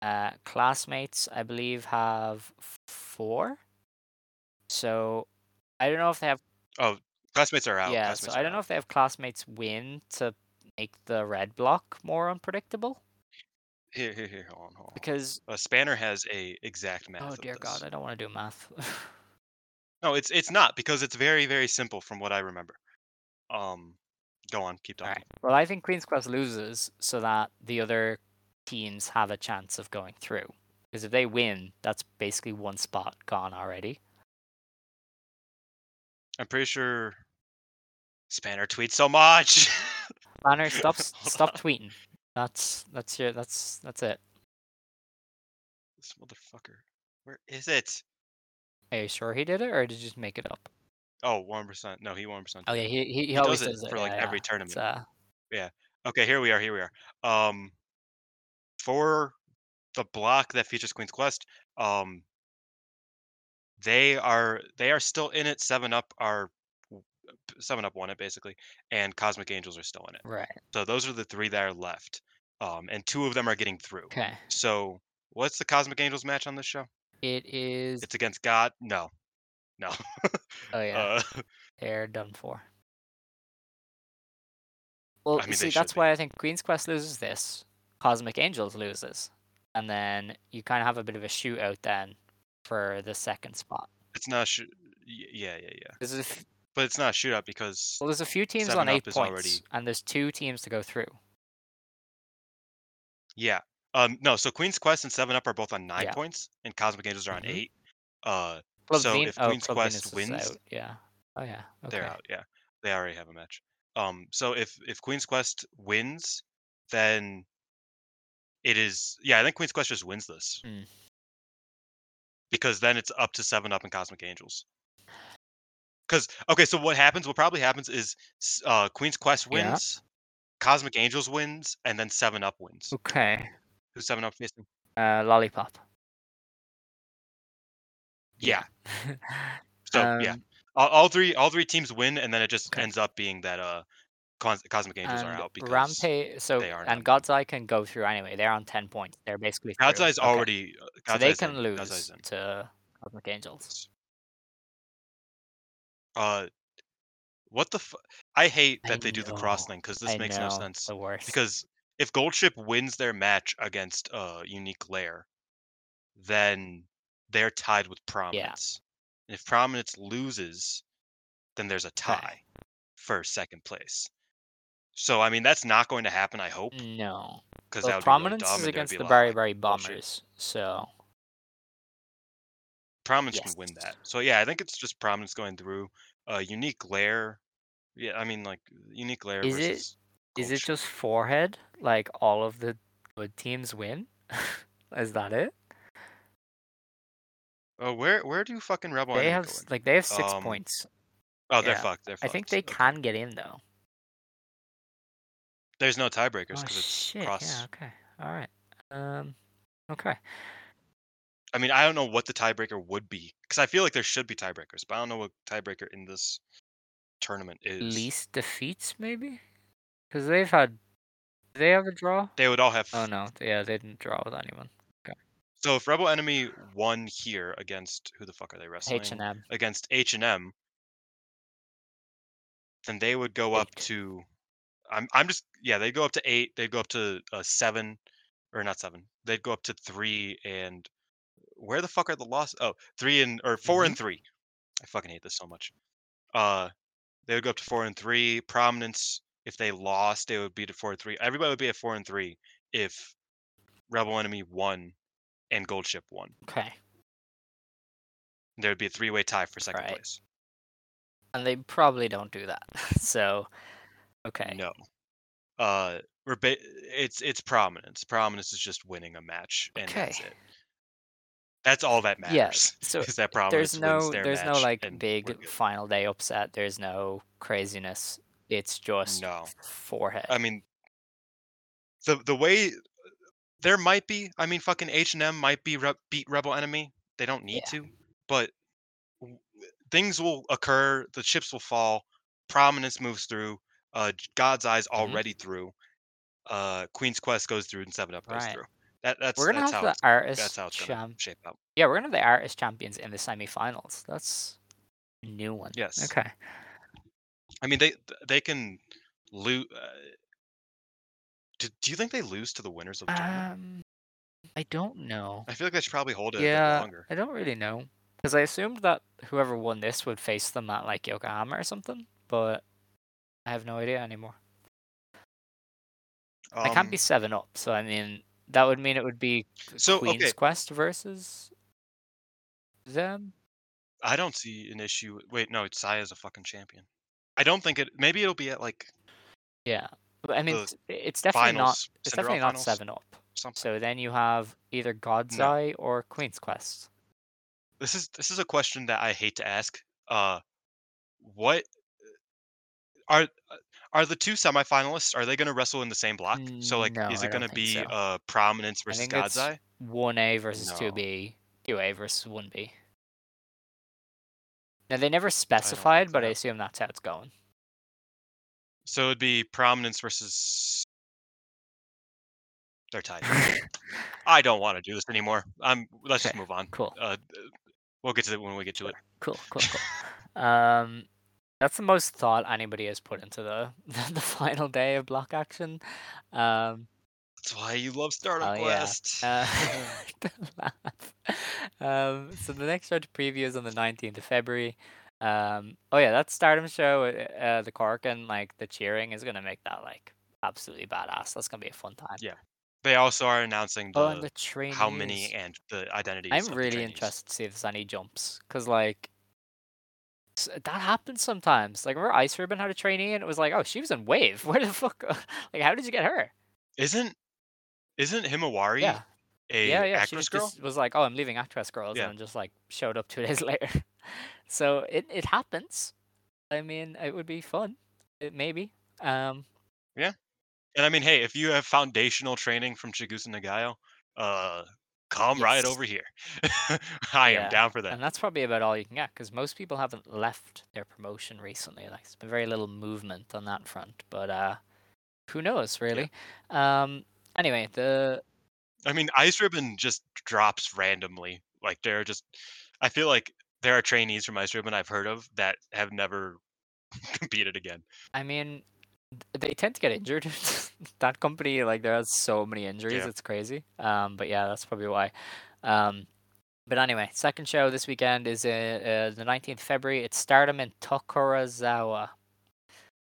Uh, classmates, I believe, have four. So I don't know if they have. Oh, classmates are out. yeah, classmates so I don't know if they have classmates win to make the red block more unpredictable Here, here, here. Hold on, hold on. because. Uh, Spanner has a exact math. Oh dear. God, I don't want to do math. <laughs> No, it's it's not because it's very very simple from what I remember. Um, go on, keep talking. right. Well, I think Queen's Quest loses so that the other teams have a chance of going through. Because if they win, that's basically one spot gone already. I'm pretty sure Spanner tweets so much. <laughs> Banner, stop <laughs> stop tweeting. That's that's your that's that's it. This motherfucker. Where is it? Are you sure he did it, or did you just make it up? Oh, one percent. No, he one percent. Oh yeah, he he, he He always does it does it for, like, yeah, every yeah. tournament. Uh, Okay, here we are. Here we are. Um, for the block that features Queen's Quest, um, they are they are still in it. Seven Up are Seven Up won it basically, and Cosmic Angels are still in it. right. So those are the three that are left. Um, and two of them are getting through. Okay. So what's the Cosmic Angels match on this show? It is. It's against God. No, no. Oh <laughs> yeah, Uh, they're done for. <laughs> Well, I mean, see, that's be. why I think Queen's Quest loses this. Cosmic Angels loses, and then you kind of have a bit of a shootout then for the second spot. it's not. Sh- yeah, yeah, yeah. A f- But it's not a shootout because well, there's a few teams on eight points, already- and there's two teams to go through. Yeah. Um. No. So Queen's Quest and Seven Up are both on nine Yeah. points, and Cosmic Angels are on Mhm. eight. Uh. Club so Ven- if oh, Queen's Club Quest Venus wins, out. Yeah. Oh yeah. Okay. they're out. Yeah, they already have a match. Um. So if if Queen's Quest wins, then it is. Yeah, I think Queen's Quest just wins this Mm. because then it's up to Seven Up and Cosmic Angels. Because okay, so what happens? What probably happens is uh, Queen's Quest Yeah. wins, Cosmic Angels wins, and then Seven Up wins. Okay. Who's Seven Up facing? Uh, lollipop. Yeah. <laughs> So yeah, Um, all, all three all three teams win, and then it just Okay. ends up being that uh, Cos- Cosmic Angels are and out because Rampage. So they are and. God's Eye can go through anyway. They're on ten points. They're basically. God's Eye's Okay. already. Uh, So they Eye's can in. Lose to Cosmic Angels. Uh, what the? I hate I that they do the cross thing because this I makes know, no sense. The worst. Because if Goldship wins their match against uh Unique Lair, then they're tied with Prominence. And if Prominence loses, then there's a tie for second place. So I mean that's not going to happen. I hope no. because Well, Prominence be really is against the Barry Barry. Bombers. So Prominence can win that. So yeah, I think it's just Prominence going through. Uh, Unique layer. Yeah, I mean like Unique layer. Is it- versus. is it Goldship. just forehead? Like all of the good teams win? <laughs> is that it? Oh, where where do fucking Rebel They have like they have six Um, points. Oh, they're yeah, fucked. They're fucked. I think they can get in though. There's no tiebreakers Oh because it's shit! cross. Yeah. Okay. All right. Um. Okay. I mean, I don't know what the tiebreaker would be because I feel like there should be tiebreakers, but I don't know what tiebreaker in this tournament is. Least defeats maybe, because they've had. Do they have a draw? They would all have. Oh no. Yeah, they didn't draw with anyone. Okay. So if Rebel Enemy won here against who the fuck are they wrestling? H and M. Against H and M, then they would go up to. I'm I'm just yeah they'd go up to eight. They'd go up to uh, seven, or not seven. They'd go up to three and where the fuck are the loss? Oh, three and or 4 Mm-hmm. and three. I fucking hate this so much. Uh, they would go up to four and three. Prominence, if they lost, they would be to four and three. Everybody would be at four and three if Rebel Enemy won and Gold Ship won. Okay. There would be a three way tie for second Right. place. And they probably don't do that. <laughs> so. Okay. No. Uh, we're ba- it's it's prominence. Prominence is just winning a match, and that's Okay. it. That's all that matters. Yeah, <laughs> so is that prominence There's no there's no like big final day upset. There's no craziness. It's just No. forehead. I mean, the the way there might be. I mean, fucking H and M might be re- beat Rebel Enemy. They don't need Yeah. to, but w- things will occur. The chips will fall. Prominence moves through. Uh, God's Eyes Mhm. already through. Uh, Queen's Quest goes through, and Seven Up goes Right. through. That that's we're gonna that's have how the artist that's how it's gonna champ. shape up. Yeah, we're gonna have the artist champions in the semifinals. That's a new one. Yes. Okay. I mean, they they can lose. Uh, do, do you think they lose to the winners of the tournament? Um, I don't know. I feel like they should probably hold it a bit Yeah, longer. I don't really know because I assumed that whoever won this would face them at like Yokohama or something, but I have no idea anymore. I can't be Um, seven up, so I mean that would mean it would be So, Queen's okay. Quest versus them. I don't see an issue. Wait, no, it's Saya's a fucking champion. I don't think it. Maybe it'll be at like Yeah, but I mean it's, it's definitely not. It's Cinderella definitely not finals, seven up. Something. So then you have either God's No. Eye or Queen's Quest. This is this is a question that I hate to ask. Uh, what are are the two semifinalists? Are they going to wrestle in the same block? So like, No, is I it going to think be so. uh Prominence I versus think God's it's Eye? one A versus two No. B, two A versus one B. Now they never specified, but I assume that's how it's going. So it'd be Prominence versus. They're tied. <laughs> I don't want to do this anymore. I'm. Let's just Okay, move on. cool. Uh, we'll get to it when we get to it. Cool, cool, cool. <laughs> um, that's the most thought anybody has put into the <laughs> the final day of block action. Um, That's why you love Stardom Oh, yeah. Uh, <laughs> <laughs> um, so the next show to preview is on the nineteenth of February. Um, oh yeah, that Stardom show, uh, uh, the Korakuen like the cheering is gonna make that like absolutely badass. That's gonna be a fun time. Yeah. They also are announcing the, Oh, the how many and the identities. I'm really interested to see if there's any jumps, cause like that happens sometimes. Like, remember Ice Ribbon had a trainee, and it was like, oh, she was in Wave. <laughs> Where the fuck? <laughs> Like, how did you get her? Isn't isn't Himawari Yeah, a yeah, yeah. She actress just girl? was like, oh, I'm leaving Actwres girl'Z, Yeah. and just like showed up two <laughs> days later. so it it happens. I mean, it would be fun. It maybe. Um, yeah, And I mean, hey, if you have foundational training from Chigusa Nagayo, uh, come right over here. <laughs> I Yeah, am down for that. and that's probably about all you can get because most people haven't left their promotion recently. Like, there's been very little movement on that front. But uh, who knows, really? Um, anyway, the I mean, Ice Ribbon just drops randomly. Like there are just, I feel like there are trainees from Ice Ribbon I've heard of that have never <laughs> competed again. I mean, they tend to get injured. <laughs> that company, like, there has so many injuries, Yeah. it's crazy. Um, but yeah, that's probably why. Um, but anyway, second show this weekend is uh, uh, the 19th February. It's Stardom in Tokorozawa.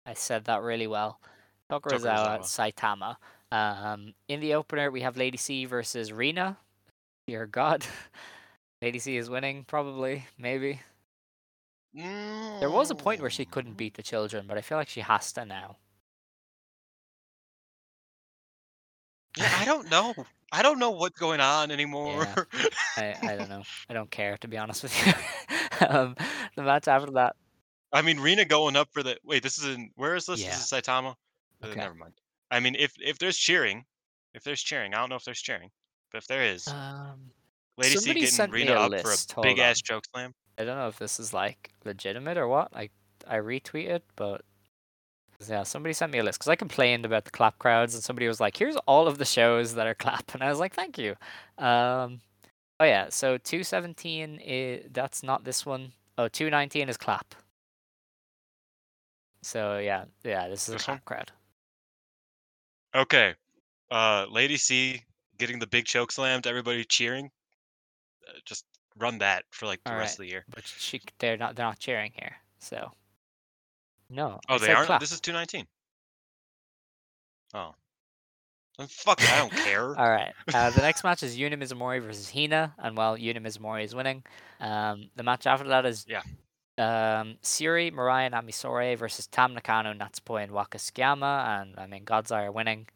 I said that really well. Tokorozawa, Saitama. Um, in the opener, we have Lady C versus Rina. Dear God. <laughs> Lady C is winning, probably, maybe. There was a point where she couldn't beat the children, but I feel like she has to now. Yeah, I don't know. I don't know what's going on anymore. I, I don't know. I don't care to be honest with you. <laughs> um, the match after that, I mean, Rena going up for the wait. This is in where is this? Yeah. This is Saitama. Uh, never mind. I mean, if if there's cheering, if there's cheering, I don't know if there's cheering, but if there is, um, Lady C getting Rena up list, for hold a big ass choke slam. I don't know if this is like legitimate or what. Like I retweeted, but yeah, somebody sent me a list because I complained about the clap crowds, and somebody was like, "Here's all of the shows that are <laughs> clap," and I was like, "Thank you." Um, oh yeah, so two seventeen is that's not this one. Oh, 219 is clap. So yeah, yeah, this is a This one? clap crowd. Okay. Uh, Lady C getting the big choke slam to everybody cheering. Uh, just run that for like the All rest right. of the year. But she, they're not, they're not cheering here. So, no. Oh, I they said aren't. This is two nineteen. Oh. Then Fuck it, I don't <laughs> care. All right. Uh, the next <laughs> match is Yuna Mizumori versus Hina, and well, Yuna Mizumori is winning. Um, the match after that is Yeah. um, Syuri, Mariah, and Ami Sourei versus Tam Nakano, Natsupoi, and Waka and I mean God's Eye are winning.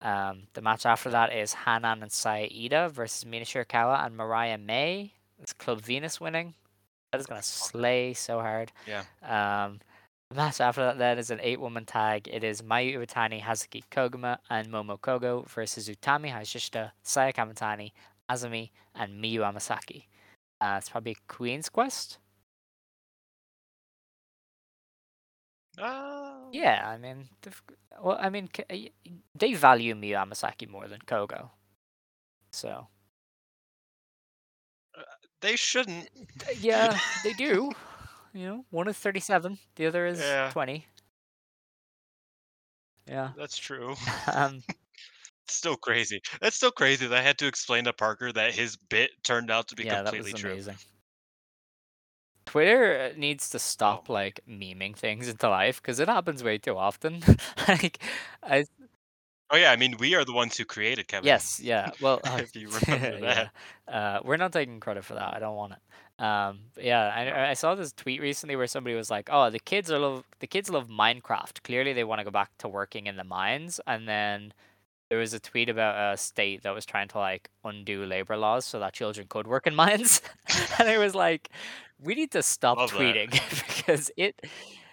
Um, the match after that is Hanan and Saida versus Mina Shirakawa and Mariah May. It's Club Venus winning. That is gonna slay so hard. Yeah. Um, the match after that then is an eight-woman tag. It is Mayu Iwatani, Hazuki Koguma, and Momo Kohgo versus Utami Hashishita, Saya Kamatani, Azumi, and Miyu Amasaki. Uh, it's probably Queen's Quest. Uh, Yeah, I mean, well, I mean, they value Miyu Amasaki more than Kogo. So They shouldn't. Uh, yeah, they <laughs> do. You know, one is thirty-seven, the other is Yeah. twenty. Yeah. That's true. Um, <laughs> <laughs> It's still crazy. That's still crazy that I had to explain to Parker that his bit turned out to be yeah, that completely was true. amazing. Twitter uh, needs to stop Oh. like memeing things into life because it happens way too often. <laughs> like, I Oh yeah, I mean we are the ones who created Kevin. yes, yeah. Well, uh, If you remember yeah. Uh, we're not taking credit for that. I don't want it. Um, yeah, I, I saw this tweet recently where somebody was like, "Oh, the kids are love the kids love Minecraft. Clearly, they want to go back to working in the mines." And then there was a tweet about a state that was trying to like undo labor laws so that children could work in <laughs> mines, <laughs> and it was like, "We need to stop Love tweeting <laughs> because it."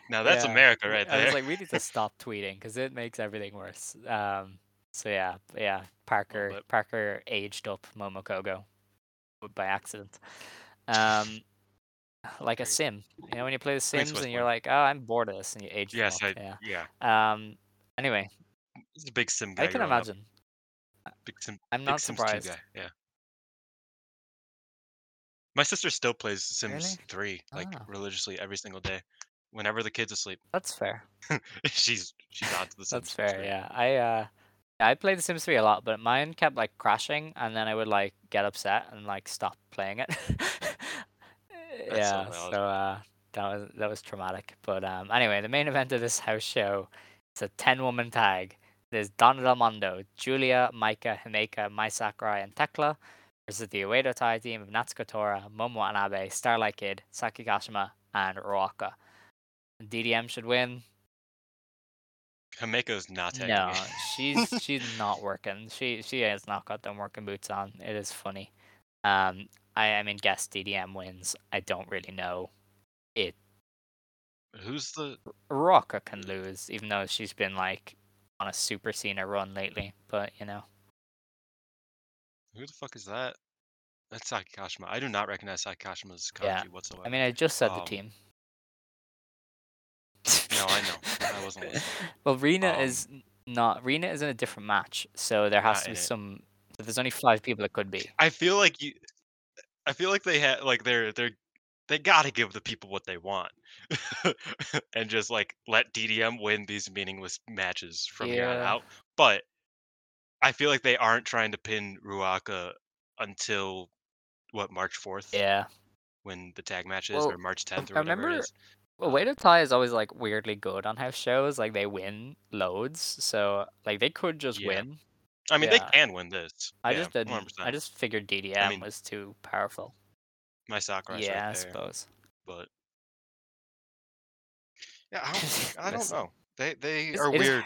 Now that's Yeah, America right I there. was like, we need to stop tweeting because it makes everything worse. Um, so yeah, yeah, Parker. Parker aged up Momo Kohgo by accident. Um, like a sim, you know, when you play The Sims and you're like, oh, I'm bored of this, and you age. yes, I yeah. yeah. Um. Anyway, He's a big sim guy. I can growing up. imagine. Big sim. I'm big not Sims 2 surprised. guy. Yeah. My sister still plays Sims Really? 3 like Ah. religiously every single day. Whenever the kid's asleep, That's fair. <laughs> she's she's on to the Sims. That's It's fair. Yeah, I uh, I played The Sims 3 a lot, but mine kept like crashing, and then I would like get upset and like stop playing it. <laughs> yeah, so uh, that was that was traumatic. But um, anyway, the main event of this house show is a ten woman tag. There's Donna Del Mondo, Giulia, Maika, Himeka, Mai Sakurai, and Tekla versus the Oedo Tai team of Natsuko Tora, Momo Watanabe, Starlight Kid, Saki Kashima, and Ruaka. DDM should win. Himeka's not No, <laughs> she's she's not working. She she has not got them working boots on. It is funny. Um, I I mean, guess DDM wins. I don't really know. It Who's the Ruaka can lose, even though she's been like on a Super Cena run lately. But you know, who the fuck is that? That's Saki Kashima. I do not recognize Saki Kashima's kanji Yeah, whatsoever. I mean, I just said the Um, team. No, I know. I wasn't listening. <laughs> well, Rena Um, is not. Rena is in a different match, so there has to be some. So there's only five people it could be. I feel like you. I feel like they had like they're they're they got to give the people what they want, <laughs> and just like let DDM win these meaningless matches from here on out. But I feel like they aren't trying to pin Ruaka until what March fourth, Yeah. when the tag match is, Well, or March tenth, or whatever it remember- is. Well, Oedo Tai is always like weirdly good on house shows. Like they win loads, so like they could just Yeah. win. I mean, yeah. they can win this. I yeah, just didn't. 100%. I just figured DDM mean, was too powerful. Mai Sakurai's yeah, right I suppose. but yeah, I don't, <laughs> I don't know. They they It's- are it is- weird.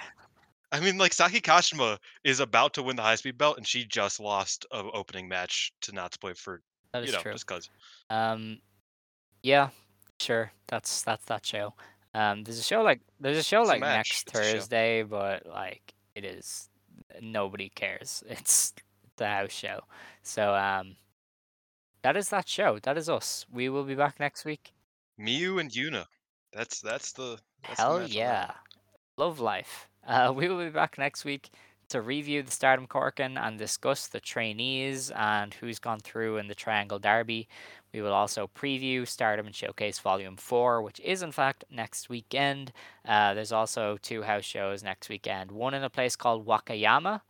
I mean, like Saki Kashima is about to win the high speed belt, and she just lost a opening match to Natsupoi for that you know true. just cause. Um, yeah, sure. That's that's that show. Um, there's a show like there's a show It's like match, next it's. Thursday, but like it is nobody cares. <laughs> It's the house show. So um, that is that show. That is us. We will be back next week. Miyu and Yuna. That's that's the that's Hell that yeah. Love life. <laughs> Uh, we will be back next week to review the Stardom Korakuen and discuss the trainees and who's gone through in the Triangle Derby. We will also preview Stardom and Showcase Volume 4, which is in fact next weekend. Uh, there's also two house shows next weekend, one in a place called Wakayama.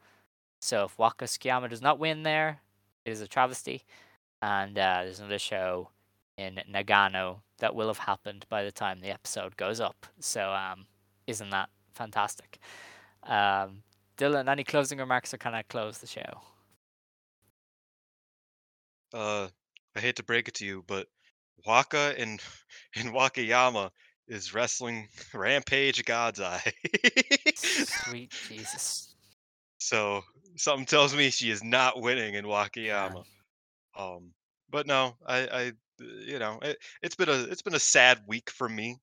So if Waka Tsukiyama does not win there, it is a travesty. And uh, there's another show in Nagano that will have happened by the time the episode goes up. So um, isn't that fantastic? Um, Dylan, any closing remarks or can I close the show? Uh, I hate to break it to you, but Waka in <laughs> in Wakayama is wrestling <laughs> Rampage God's Eye. <laughs> Sweet Jesus. so something tells me she is not winning in. Wakayama. Um, but no, I, I, you know, it, it's been a it's been a sad week for me,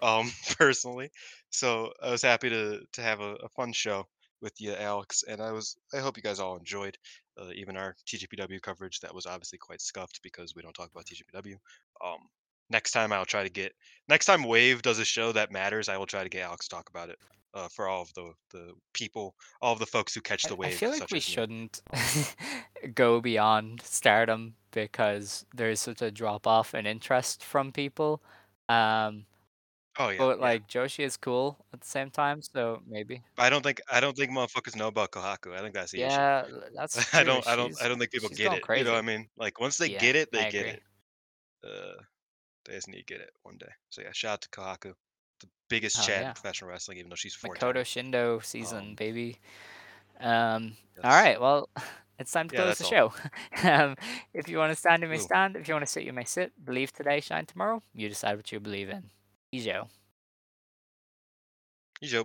um, personally. So I was happy to to have a, a fun show with you, Alex, and I was I hope you guys all enjoyed uh, even our TJPW coverage. That was obviously quite scuffed because we don't talk about TJPW. Um, next time I'll try to get next time Wave does a show that matters, I will try to get Alex to talk about it. Uh, for all of the the people, all of the folks who catch the the I feel like we shouldn't <laughs> go beyond stardom because there's such a drop off in interest from people. Um, Oh yeah, but yeah. like Joshi is cool at the same time, so maybe. I don't think I don't think motherfuckers know about Kohaku. I think that's the issue. Yeah, that's <laughs> true. I don't I don't She's, I don't think people get it. crazy. You know what I mean? Like once they Yeah, get it, they I get agree. it. Uh, they just need to get it one day. So yeah, shout out to Kohaku, the biggest Hell chat yeah. in professional wrestling, even though she's four. Makoto Shindo season, Um, baby. Um, all right, well, <laughs> it's time to Yeah, close the show. <laughs> um, if you want to stand, you may Ooh. stand. If you want to sit, you may sit. Believe today, shine tomorrow. You decide what you believe in. 一九一九